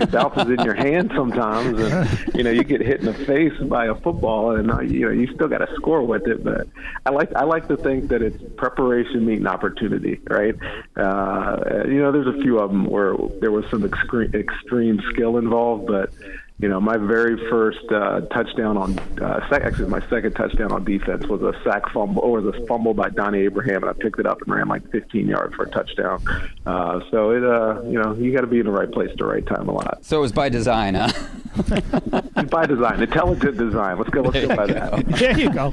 it bounces in your hand sometimes, and you know you get hit in the face by a football, and uh, you know you still got to score with it. But I like I like to think that it's preparation meeting opportunity, right? Uh, you know, there's a few of them where there was some extreme, extreme skill involved, but you know, my very first uh, touchdown on, uh, sec- actually my second touchdown on defense was a sack fumble, or was a fumble by Donnie Abraham, and I picked it up and ran like 15 yards for a touchdown. Uh, so it, uh, you know, you got to be in the right place at the right time a lot. So it was by design, huh? [LAUGHS] by design, intelligent design. Let's go. Let's go by that. there you go.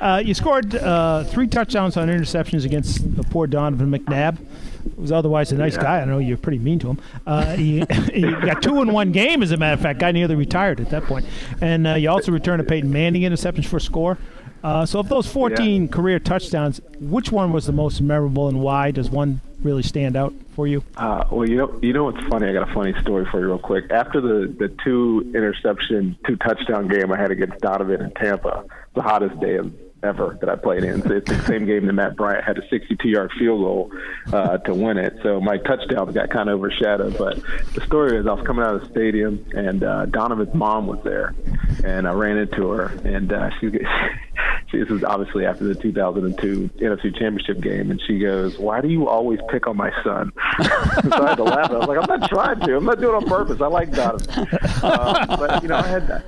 [LAUGHS] uh, you scored uh, three touchdowns on interceptions against the poor Donovan McNabb was otherwise a nice yeah. guy. I know you're pretty mean to him. Uh, he, [LAUGHS] he, got two in one game, as a matter of fact. Guy nearly retired at that point. And uh, you also returned a Peyton Manning interceptions for a score. Uh, so, of those 14 yeah. career touchdowns, which one was the most memorable, and why? Does one really stand out for you? Uh, well, you know, you know what's funny? I got a funny story for you, real quick. After the the two interception, two touchdown game I had against Donovan in Tampa, the hottest day of ever that I played in. It's the same game that Matt Bryant had a 62-yard field goal uh, to win it. So my touchdown got kind of overshadowed. But the story is, I was coming out of the stadium, and uh, Donovan's mom was there, and I ran into her, and uh, she [LAUGHS] this is obviously after the 2002 NFC Championship game, and she goes, "Why do you always pick on my son?" [LAUGHS] so I had to laugh. I was like, "I'm not trying to. I'm not doing it on purpose. I like Donovan." Uh, but you know, I had that.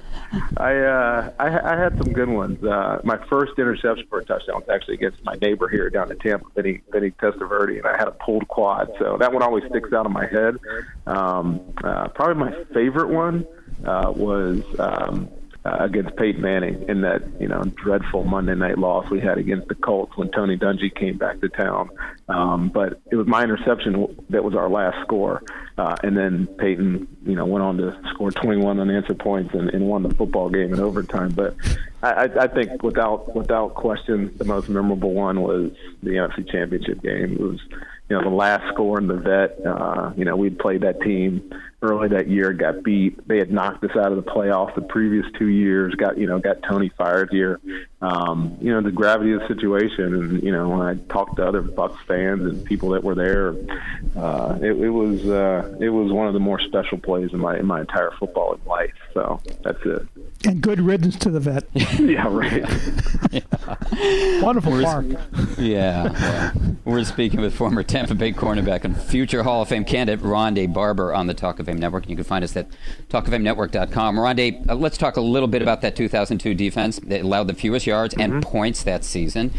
I, uh, I I had some good ones. Uh, my first interception for a touchdown was actually against my neighbor here down in Tampa, Vinny Vinny Testaverde, and I had a pulled quad. So that one always sticks out in my head. Um, uh, probably my favorite one uh, was um, uh, against Peyton Manning in that you know dreadful Monday night loss we had against the Colts when Tony Dungy came back to town. Um, but it was my interception that was our last score, uh, and then Peyton you know went on to score 21 unanswered points and, and won the football game in overtime. But I, I think without without question the most memorable one was the NFC Championship game. It was you know the last score in the vet. Uh, you know we'd played that team early that year, got beat. They had knocked us out of the playoffs the previous two years. Got you know got Tony fired here. Um, you know the gravity of the situation, and you know when I talked to other Bucks fans and people that were there, uh, it, it was uh, it was one of the more special plays in my in my entire football life. So that's it. And good riddance to the vet. [LAUGHS] yeah, [LAUGHS] right. [LAUGHS] Wonderful We're- park. Yeah. well, we're speaking with former Tampa Bay cornerback and future Hall of Fame candidate Rondé Barber on the Talk of Fame Network. You can find us at talkoffamenetwork.com. Rondé, uh, let's talk a little bit about that 2002 defense that allowed the fewest yards and points that season.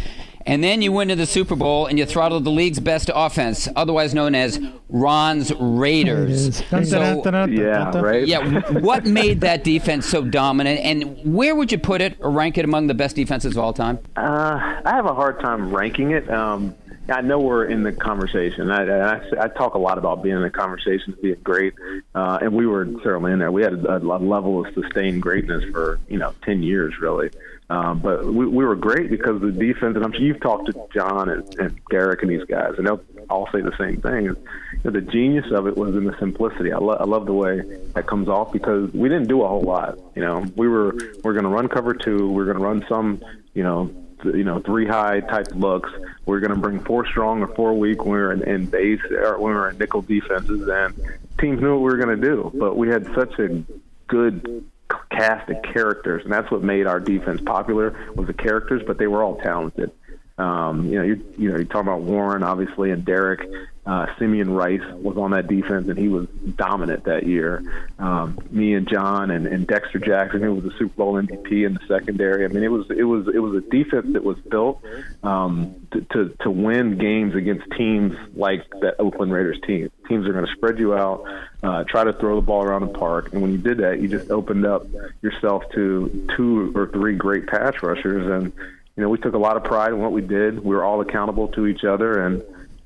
And then you went to the Super Bowl and you throttled the league's best offense, otherwise known as Ron's Raiders. So- yeah, right. yeah, [LAUGHS] what made that defense so dominant, and where would you put it or rank it among the best defenses of all time? Uh, I have a hard time ranking it. Um, I know we're in the conversation. I, I, I talk a lot about being in the conversation, being great, uh, and we were certainly in there. We had a, a level of sustained greatness for you know ten years, really. Um, but we, we were great because the defense, and I'm sure you've talked to John and, and Derrick and these guys, and they'll all say the same thing. You know, the genius of it was in the simplicity. I, lo- I love the way that comes off because we didn't do a whole lot. You know, we were we are going to run cover two. We are going to run some, you know, you know, three high type looks. We're going to bring four strong or four weak when we were in, in base or when we were in nickel defenses, and teams knew what we were going to do. But we had such a good cast of characters, and that's what made our defense popular was the characters. But they were all talented. Um, you know, you you know, you talk about Warren, obviously, and Derrick. Uh, Simeon Rice was on that defense, and he was dominant that year. Um, me and John and, and Dexter Jackson, who was a Super Bowl MVP in the secondary. I mean, it was it was it was a defense that was built um, to, to to win games against teams like the Oakland Raiders team. Teams are going to spread you out, uh, try to throw the ball around the park, and when you did that, you just opened up yourself to two or three great pass rushers and you know, we took a lot of pride in what we did. We were all accountable to each other, and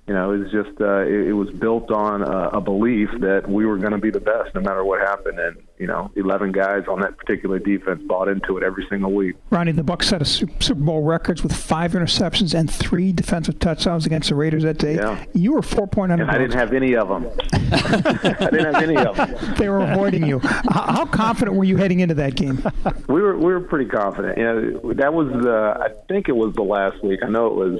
you know, it was just uh, it, it was built on a, a belief that we were going to be the best no matter what happened. And you know, 11 guys on that particular defense bought into it every single week. Ronnie, the Bucks set a Super Bowl records with five interceptions and three defensive touchdowns against the Raiders that day. Yeah. You were four point And [LAUGHS] I didn't have any of them. I didn't have any of them. they were avoiding you. How, how confident were you heading into that game? We were we were pretty confident. You know, that was the I think it was the last week. I know it was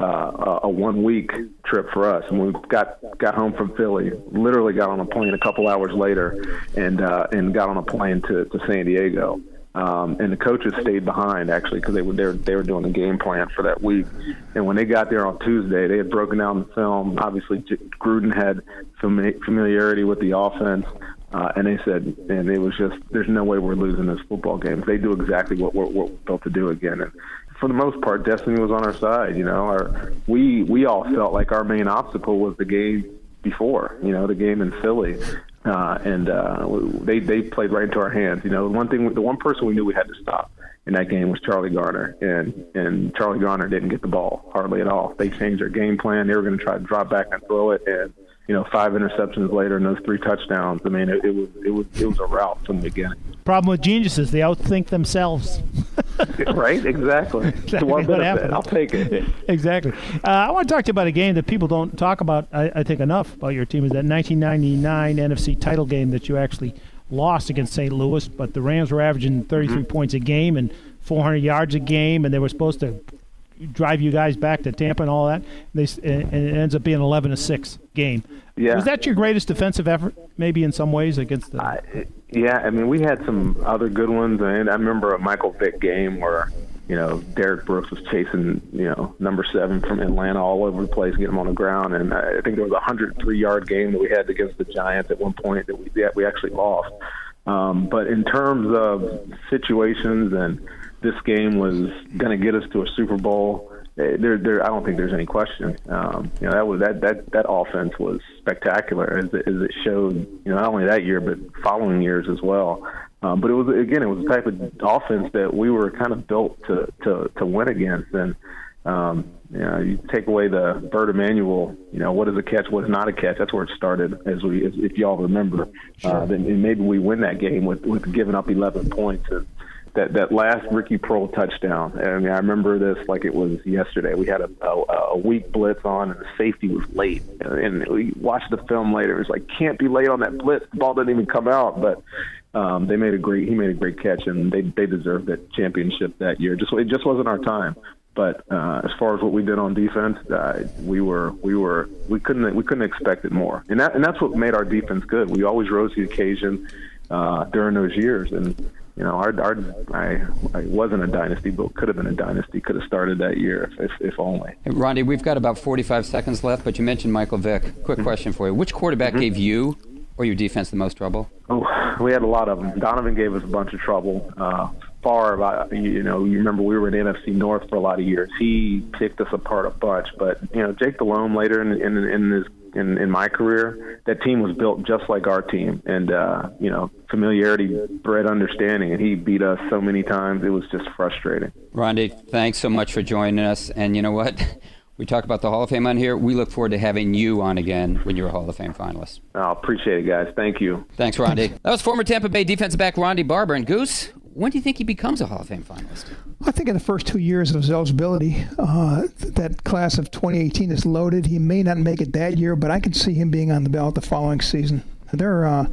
uh, a- one week trip for us, and we got got home from Philly. Literally got on a plane a couple hours later, and uh, and got on a plane to to San Diego. Um, and the coaches stayed behind actually because they were there. They were doing a game plan for that week. And when they got there on Tuesday, they had broken down the film. Obviously, Gruden had fami- familiarity with the offense. Uh, and they said, and it was just, there's no way we're losing this football game. They do exactly what we're, what we're built to do again. And for the most part, destiny was on our side. You know, our, we we all felt like our main obstacle was the game before. You know, the game in Philly, uh, and uh, they they played right into our hands. You know, one thing, the one person we knew we had to stop in that game was Charlie Garner, and and Charlie Garner didn't get the ball hardly at all. They changed their game plan. They were going to try to drop back and throw it, and you know, five interceptions later and those three touchdowns. I mean, it, it was it was it was a rout from the beginning. Problem with geniuses, they outthink themselves. [LAUGHS] right? Exactly. [LAUGHS] Exactly One what happened. I'll take it. [LAUGHS] exactly. Uh, I want to talk to you about a game that people don't talk about, I, I think, enough about your team is that 1999 NFC title game that you actually lost against St. Louis, but the Rams were averaging 33 points a game and 400 yards a game, and they were supposed to drive you guys back to Tampa and all that. They and it ends up being 11 to six game. Yeah. Was that your greatest defensive effort, maybe in some ways against the? Yeah, I mean, we had some other good ones, and I remember a Michael Vick game where you know, Derrick Brooks was chasing, you know, number seven from Atlanta all over the place, getting him on the ground. And I think there was a 103 yard game that we had against the Giants at one point that we we actually lost. Um, but in terms of situations, and this game was going to get us to a Super Bowl. eh, There, there. I don't think there's any question. Um, you know, that was that that that offense was spectacular as it, as it showed. You know, not only that year, but following years as well. Um, but it was again, it was the type of offense that we were kind of built to to to win against. And um, you know, you take away the Bert Emanuel, you know, what is a catch, what is not a catch. That's where it started, as we, as, if y'all remember. Uh, then maybe we win that game with with giving up 11 points. And that that last Ricky Proehl touchdown. I mean, I remember this like it was yesterday. We had a a, a weak blitz on, and the safety was late. And we watched the film later. It was like can't be late on that blitz. The ball didn't even come out, but. Um, they made a great. He made a great catch, and they they deserved that championship that year. Just it just wasn't our time. But uh, as far as what we did on defense, uh, we were we were we couldn't we couldn't expect it more, and that and that's what made our defense good. We always rose to the occasion uh, during those years, and you know our our I, I wasn't a dynasty, but could have been a dynasty. Could have started that year if if, if only. Hey, Ronnie, we've got about 45 seconds left, but you mentioned Michael Vick. Quick question for you. Which quarterback gave you or your defense the most trouble? Oh, we had a lot of them. Donovan gave us a bunch of trouble. Uh, Favre about you know you remember we were in NFC North for a lot of years. He picked us apart a bunch, but you know Jake Delhomme later in in, in his in, in my career, that team was built just like our team, and uh, you know familiarity bred understanding, and he beat us so many times it was just frustrating. Ronde, thanks so much for joining us. And you know what? [LAUGHS] We talk about the Hall of Fame on here. We look forward to having you on again when you're a Hall of Fame finalist. I appreciate it, guys. Thank you. Thanks, Ronde. that was former Tampa Bay defensive back Ronde Barber. And Goose, when do you think he becomes a Hall of Fame finalist? I think in the first two years of his eligibility, uh, that class of 2018 is loaded. He may not make it that year, but I can see him being on the ballot the following season. There, are uh,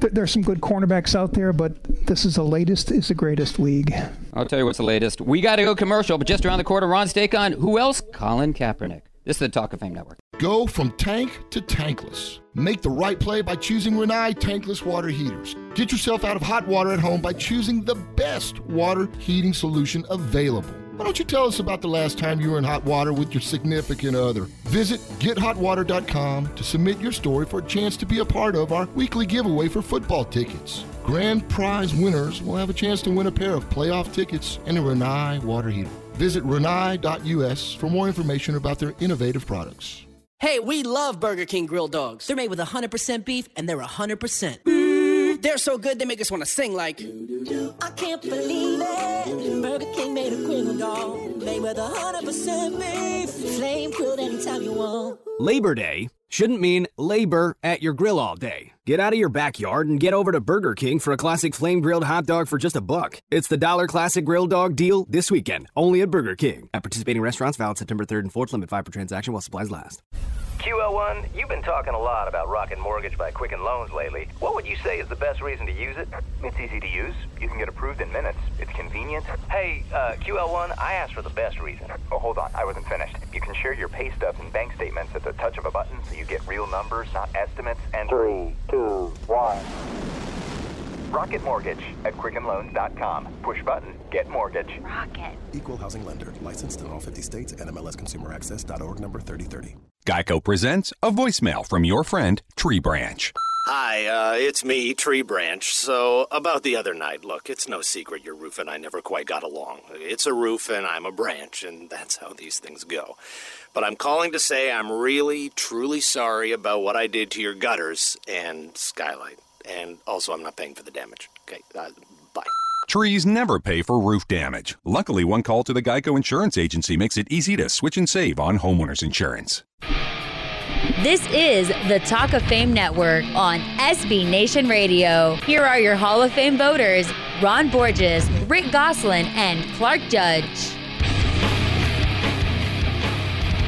th- there's some good cornerbacks out there, but this is the latest, is the greatest league. I'll tell you what's the latest. We got to go commercial, but just around the corner, Ron Stakon. Who else? Colin Kaepernick. This is the Talk of Fame Network. Go from tank to tankless. Make the right play by choosing Rinnai tankless water heaters. Get yourself out of hot water at home by choosing the best water heating solution available. Why don't you tell us about the last time you were in hot water with your significant other? Visit gethotwater.com to submit your story for a chance to be a part of our weekly giveaway for football tickets. Grand prize winners will have a chance to win a pair of playoff tickets and a Rinnai water heater. Visit rinnai.us for more information about their innovative products. Hey, we love Burger King grilled dogs. They're made with 100% beef and they're 100%. They're so good they make us want to sing like. I can't believe it. Burger King made a grilled dog. Made with 100% beef. Flame grilled anytime you want. Labor Day shouldn't mean labor at your grill all day. Get out of your backyard and get over to Burger King for a classic flame grilled hot dog for just a buck. It's the dollar classic grill dog deal this weekend, only at Burger King. At participating restaurants, valid September 3rd and 4th, limit 5 per transaction while supplies last. QL1, you've been talking a lot about Rocket Mortgage by Quicken Loans lately. What would you say is the best reason to use it? It's easy to use. You can get approved in minutes. It's convenient. Hey, uh, QL1, I asked for the best reason. Oh, hold on. I wasn't finished. You can share your pay stubs and bank statements at the touch of a button so you get real numbers, not estimates. And three, two, one. Rocket Mortgage at QuickenLoans.com. Push button, get mortgage. Rocket. Equal housing lender. Licensed in all 50 states. NMLSConsumerAccess.org number 3030. Geico presents a voicemail from your friend Tree Branch. Hi, uh, it's me, Tree Branch. So, about the other night, look, it's no secret your roof and I never quite got along. It's a roof and I'm a branch, and that's how these things go. But I'm calling to say I'm really, truly sorry about what I did to your gutters and skylight. And also, I'm not paying for the damage. Okay, uh, bye. Trees never pay for roof damage. Luckily, one call to the Geico Insurance Agency makes it easy to switch and save on homeowners insurance. This is the Talk of Fame Network on SB Nation Radio. Here are your Hall of Fame voters Ron Borges, Rick Gosselin, and Clark Judge.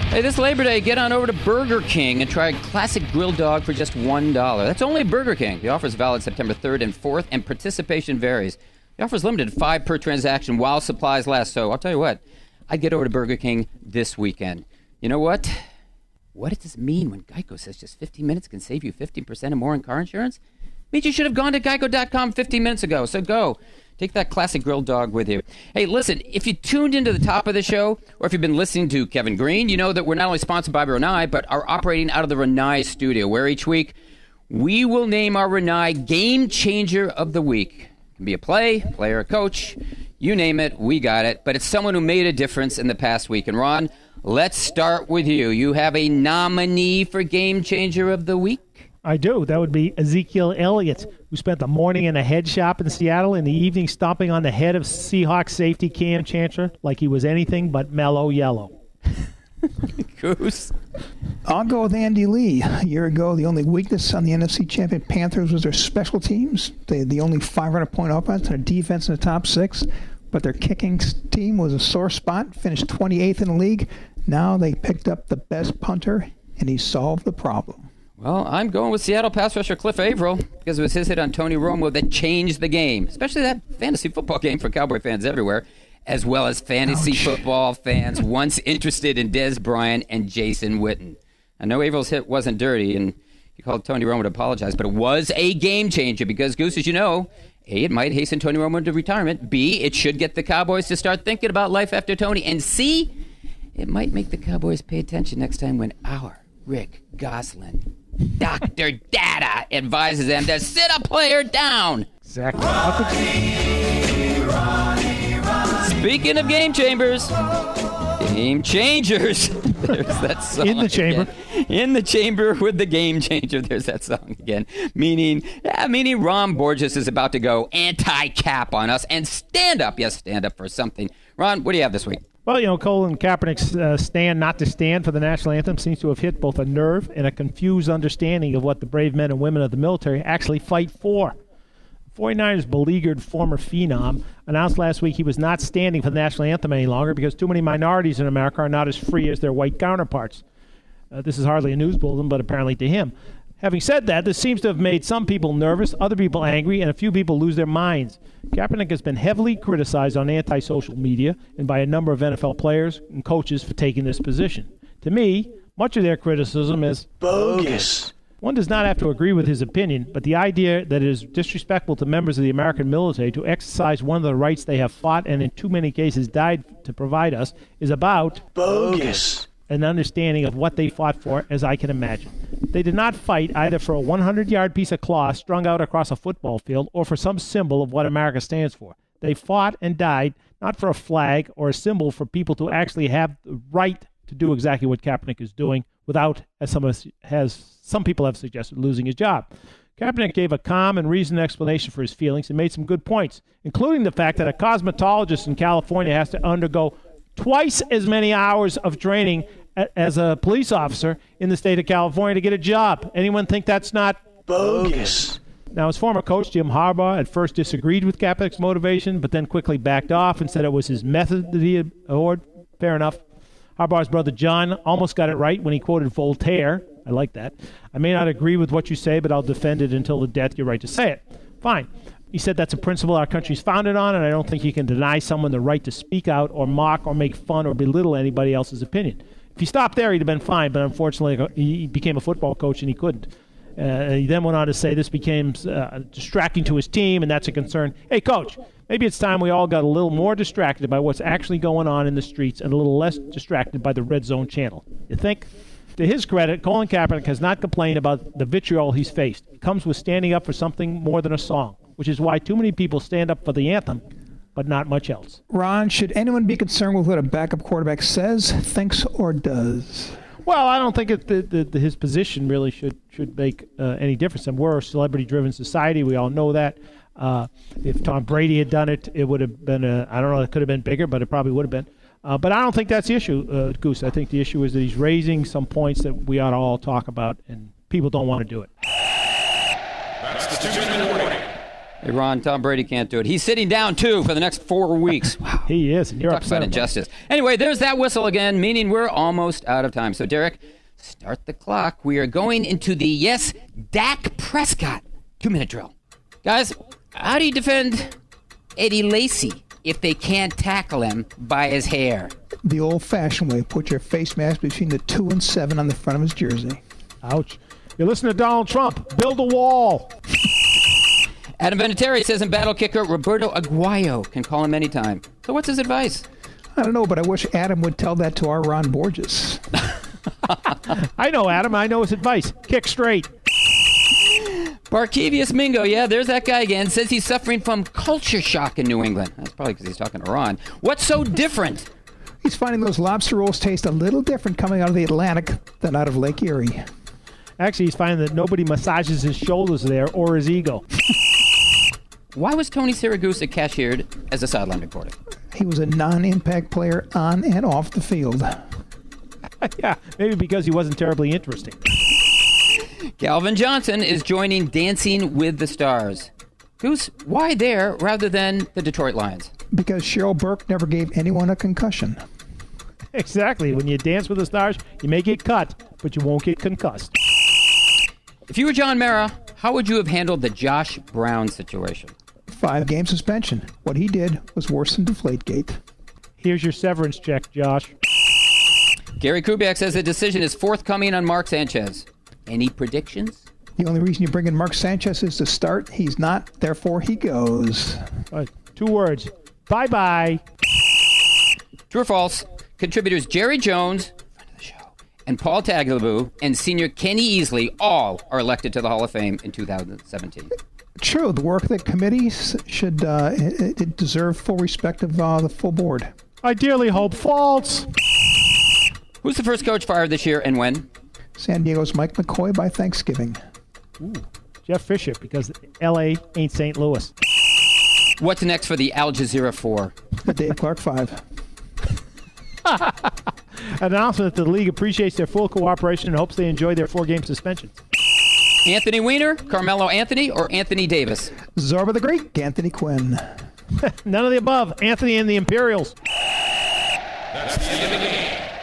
Hey, this Labor Day, get on over to Burger King and try a classic grilled dog for just $1. That's only Burger King. The offer is valid September 3rd and 4th, and participation varies. The offer is limited to five per transaction while supplies last. So I'll tell you what, I'd get over to Burger King this weekend. You know what? What does this mean when Geico says just 15 minutes can save you 15% or more in car insurance? means you should have gone to geico.com 15 minutes ago. So go. Take that classic grilled dog with you. Hey, listen, if you tuned into the top of the show, or if you've been listening to Kevin Greene, you know that we're not only sponsored by Rinnai, but are operating out of the Rinnai studio, where each week we will name our Rinnai Game Changer of the Week. It can be a play, player, coach, you name it, we got it. But it's someone who made a difference in the past week. And Ron, let's start with you. You have a nominee for Game Changer of the Week. I do. That would be Ezekiel Elliott, who spent the morning in a head shop in Seattle, in the evening stomping on the head of Seahawks safety Kam Chancellor like he was anything but mellow yellow. [LAUGHS] Goose. I'll go with Andy Lee. A year ago, the only weakness on the NFC champion Panthers was their special teams. They had the only 500 point offense and a defense in the top six, but their kicking team was a sore spot, finished 28th in the league. Now they picked up the best punter, and he solved the problem. Well, I'm going with Seattle pass rusher Cliff Avril because it was his hit on Tony Romo that changed the game, especially that fantasy football game for Cowboy fans everywhere, as well as fantasy Ouch. football fans [LAUGHS] once interested in Dez Bryant and Jason Witten. I know Avril's hit wasn't dirty, and he called Tony Romo to apologize, but it was a game changer because, Goose, as you know, A, it might hasten Tony Romo to retirement. B, it should get the Cowboys to start thinking about life after Tony. And C, it might make the Cowboys pay attention next time when our Rick Gosselin, Dr. Data, advises them to sit a player down. Exactly. Speaking of game chambers, game changers. [LAUGHS] There's that song. In the chamber. again. In the chamber with the game changer. There's that song again. Meaning, yeah, meaning Ron Borges is about to go anti-cap on us and stand up. Yes, stand up for something. Ron, what do you have this week? Well, you know, Colin Kaepernick's uh, stand not to stand for the national anthem seems to have hit both a nerve and a confused understanding of what the brave men and women of the military actually fight for. 49ers beleaguered former phenom announced last week he was not standing for the national anthem any longer because too many minorities in America are not as free as their white counterparts. Uh, this is hardly a news bulletin, but apparently to him. Having said that, this seems to have made some people nervous, other people angry, and a few people lose their minds. Kaepernick has been heavily criticized on anti-social media and by a number of NFL players and coaches for taking this position. To me, much of their criticism is Bogus. one does not have to agree with his opinion, but the idea that it is disrespectful to members of the American military to exercise one of the rights they have fought and in too many cases died to provide us is about Bogus. An understanding of what they fought for, as I can imagine. They did not fight either for a 100 yard piece of cloth strung out across a football field or for some symbol of what America stands for. They fought and died not for a flag or a symbol for people to actually have the right to do exactly what Kaepernick is doing without, as some, has, some people have suggested, losing his job. Kaepernick gave a calm and reasoned explanation for his feelings and made some good points, including the fact that a cosmetologist in California has to undergo twice as many hours of training as a police officer in the state of California to get a job. Anyone think that's not Bogus. now, his former coach, Jim Harbaugh, at first disagreed with Kaepernick's motivation, but then quickly backed off and said it was his method that he abhorred. Fair enough. Harbaugh's brother John almost got it right when he quoted Voltaire. I like that. I may not agree with what you say, but I'll defend it until the death your right to say it. Fine. He said that's a principle our country's founded on, and I don't think you can deny someone the right to speak out or mock or make fun or belittle anybody else's opinion. If he stopped there, he'd have been fine, but unfortunately, he became a football coach and he couldn't. Uh, he then went on to say this became uh, distracting to his team, and that's a concern. Hey, coach, maybe it's time we all got a little more distracted by what's actually going on in the streets and a little less distracted by the red zone channel. You think? To his credit, Colin Kaepernick has not complained about the vitriol he's faced. It comes with standing up for something more than a song, which is why too many people stand up for the anthem, but not much else. Ron, should anyone be concerned with what a backup quarterback says, thinks, or does? Well, I don't think it, the, the, the, his position really should should make uh, any difference. And we're a celebrity-driven society. We all know that. Uh, if Tom Brady had done it, it would have been a, I don't know, it could have been bigger, but it probably would have been. Uh, but I don't think that's the issue, uh, Goose. I think the issue is that he's raising some points that we ought to all talk about, and people don't want to do it. That's the two-minute warning. Hey, Ron, Tom Brady can't do it. He's sitting down, too, for the next four weeks. [LAUGHS] Wow. He is, and you're Talk upset about about it. injustice. Anyway, there's that whistle again, meaning we're almost out of time. So, Derek, start the clock. We are going into the, yes, Dak Prescott two-minute drill. Guys, how do you defend Eddie Lacy if they can't tackle him by his hair? The old fashioned way put your face mask between the two and seven on the front of his jersey. Ouch. You listen to Donald Trump. Build a wall. [LAUGHS] Adam Vinatieri says in battle kicker Roberto Aguayo can call him anytime. So what's his advice? I don't know, but I wish Adam would tell that to our Ron Borges. [LAUGHS] I know Adam. I know his advice. Kick straight. Barkevious Mingo, yeah, there's that guy again. Says he's suffering from culture shock in New England. That's probably because he's talking to Ron. What's so different? He's finding those lobster rolls taste a little different coming out of the Atlantic than out of Lake Erie. Actually, he's finding that nobody massages his shoulders there or his ego. [LAUGHS] Why was Tony Siragusa cashiered as a sideline reporter? He was a non-impact player on and off the field. [LAUGHS] yeah, maybe because he wasn't terribly interesting. Calvin Johnson is joining Dancing with the Stars. Goose, why there rather than the Detroit Lions? Because Cheryl Burke never gave anyone a concussion. Exactly. When you dance with the stars, you may get cut, but you won't get concussed. If you were John Mara, how would you have handled the Josh Brown situation? Five game suspension. What he did was worse than Deflategate. Here's your severance check, Josh. Gary Kubiak says the decision is forthcoming on Mark Sanchez. Any predictions? The only reason you bring in Mark Sanchez is to start. He's not, therefore he goes. Uh, two words. Bye bye. True or false? Contributors Jerry Jones, friend of the show, and Paul Tagliabue and senior Kenny Easley all are elected to the Hall of Fame in 2017. True. The work that committees should uh, it, it deserve full respect of uh, the full board. I dearly hope false. Who's the first coach fired this year and when? San Diego's Mike McCoy by Thanksgiving. Ooh, Jeff Fisher, because L.A. ain't St. Louis. What's next for the Al Jazeera Four? The Dave Clark Five. An [LAUGHS] announcement that the league appreciates their full cooperation and hopes they enjoy their four-game suspensions. Anthony Weiner, Carmelo Anthony, or Anthony Davis? Zorba the Greek, Anthony Quinn. [LAUGHS] None of the above. Anthony and the Imperials.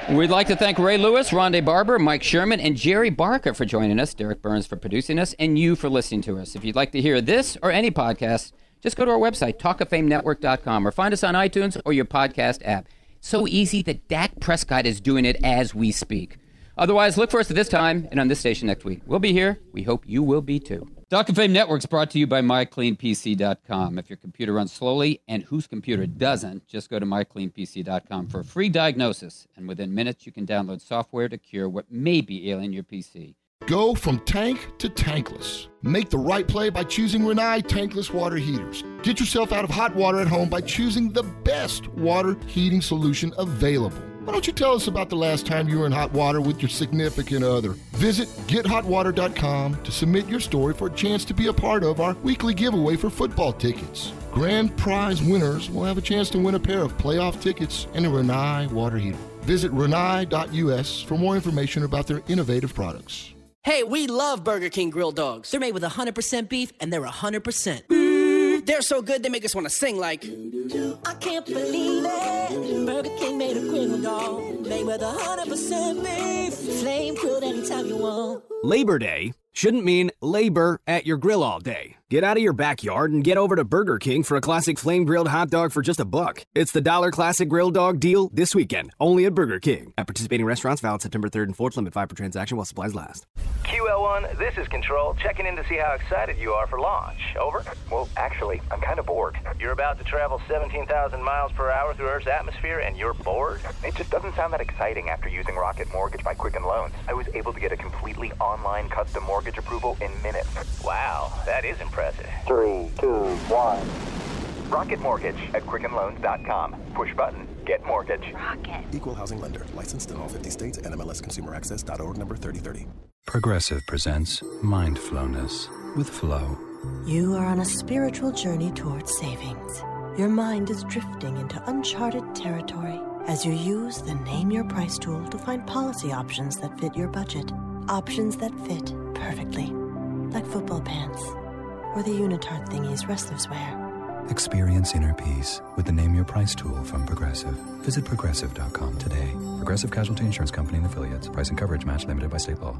We'd like to thank Ray Lewis, Ronde Barber, Mike Sherman, and Jerry Barca for joining us, Derek Burns for producing us, and you for listening to us. If you'd like to hear this or any podcast, just go to our website, talkoffamenetwork.com, or find us on iTunes or your podcast app. So easy that Dak Prescott is doing it as we speak. Otherwise, look for us at this time and on this station next week. We'll be here. We hope you will be too. Talk of Fame Network is brought to you by MyCleanPC.com. If your computer runs slowly, and whose computer doesn't, just go to MyCleanPC.com for a free diagnosis. And within minutes, you can download software to cure what may be ailing your PC. Go from tank to tankless. Make the right play by choosing Rinnai tankless water heaters. Get yourself out of hot water at home by choosing the best water heating solution available. Why don't you tell us about the last time you were in hot water with your significant other? Visit gethotwater.com to submit your story for a chance to be a part of our weekly giveaway for football tickets. Grand prize winners will have a chance to win a pair of playoff tickets and a Rinnai water heater. Visit rinnai.us for more information about their innovative products. Hey, we love Burger King grilled dogs. They're made with 100% beef and they're 100%. They're so good they make us want to sing like I can't believe it. Burger King made a grilled dog. Made with 100% beef. Flame grilled anytime you want. Labor Day shouldn't mean labor at your grill all day. Get out of your backyard and get over to Burger King for a classic flame grilled hot dog for just a buck. It's the dollar classic grill dog deal this weekend, only at Burger King. At participating restaurants, valid September 3rd and 4th, limit 5 per transaction while supplies last. QL1, this is Control, checking in to see how excited you are for launch. Over? Well, actually, I'm kind of bored. You're about to travel 17,000 miles per hour through Earth's atmosphere and you're bored? It just doesn't sound that exciting after using Rocket Mortgage by Quicken Loans. I was able to get a completely online custom mortgage approval in minutes. Wow, that is impressive. Three, two, one. Rocket Mortgage at QuickenLoans.com. Push button, get mortgage. Rocket. Equal housing lender. Licensed in all 50 states. NMLSConsumerAccess.org number 3030. Progressive presents Mindfulness with Flow. You are on a spiritual journey towards savings. Your mind is drifting into uncharted territory as you use the Name Your Price tool to find policy options that fit your budget. Options that fit perfectly, like football pants or the unitard thingies wrestlers wear. Experience inner peace with the Name Your Price tool from Progressive. Visit progressive.com today. Progressive Casualty Insurance Company and affiliates. Price and coverage match limited by state law.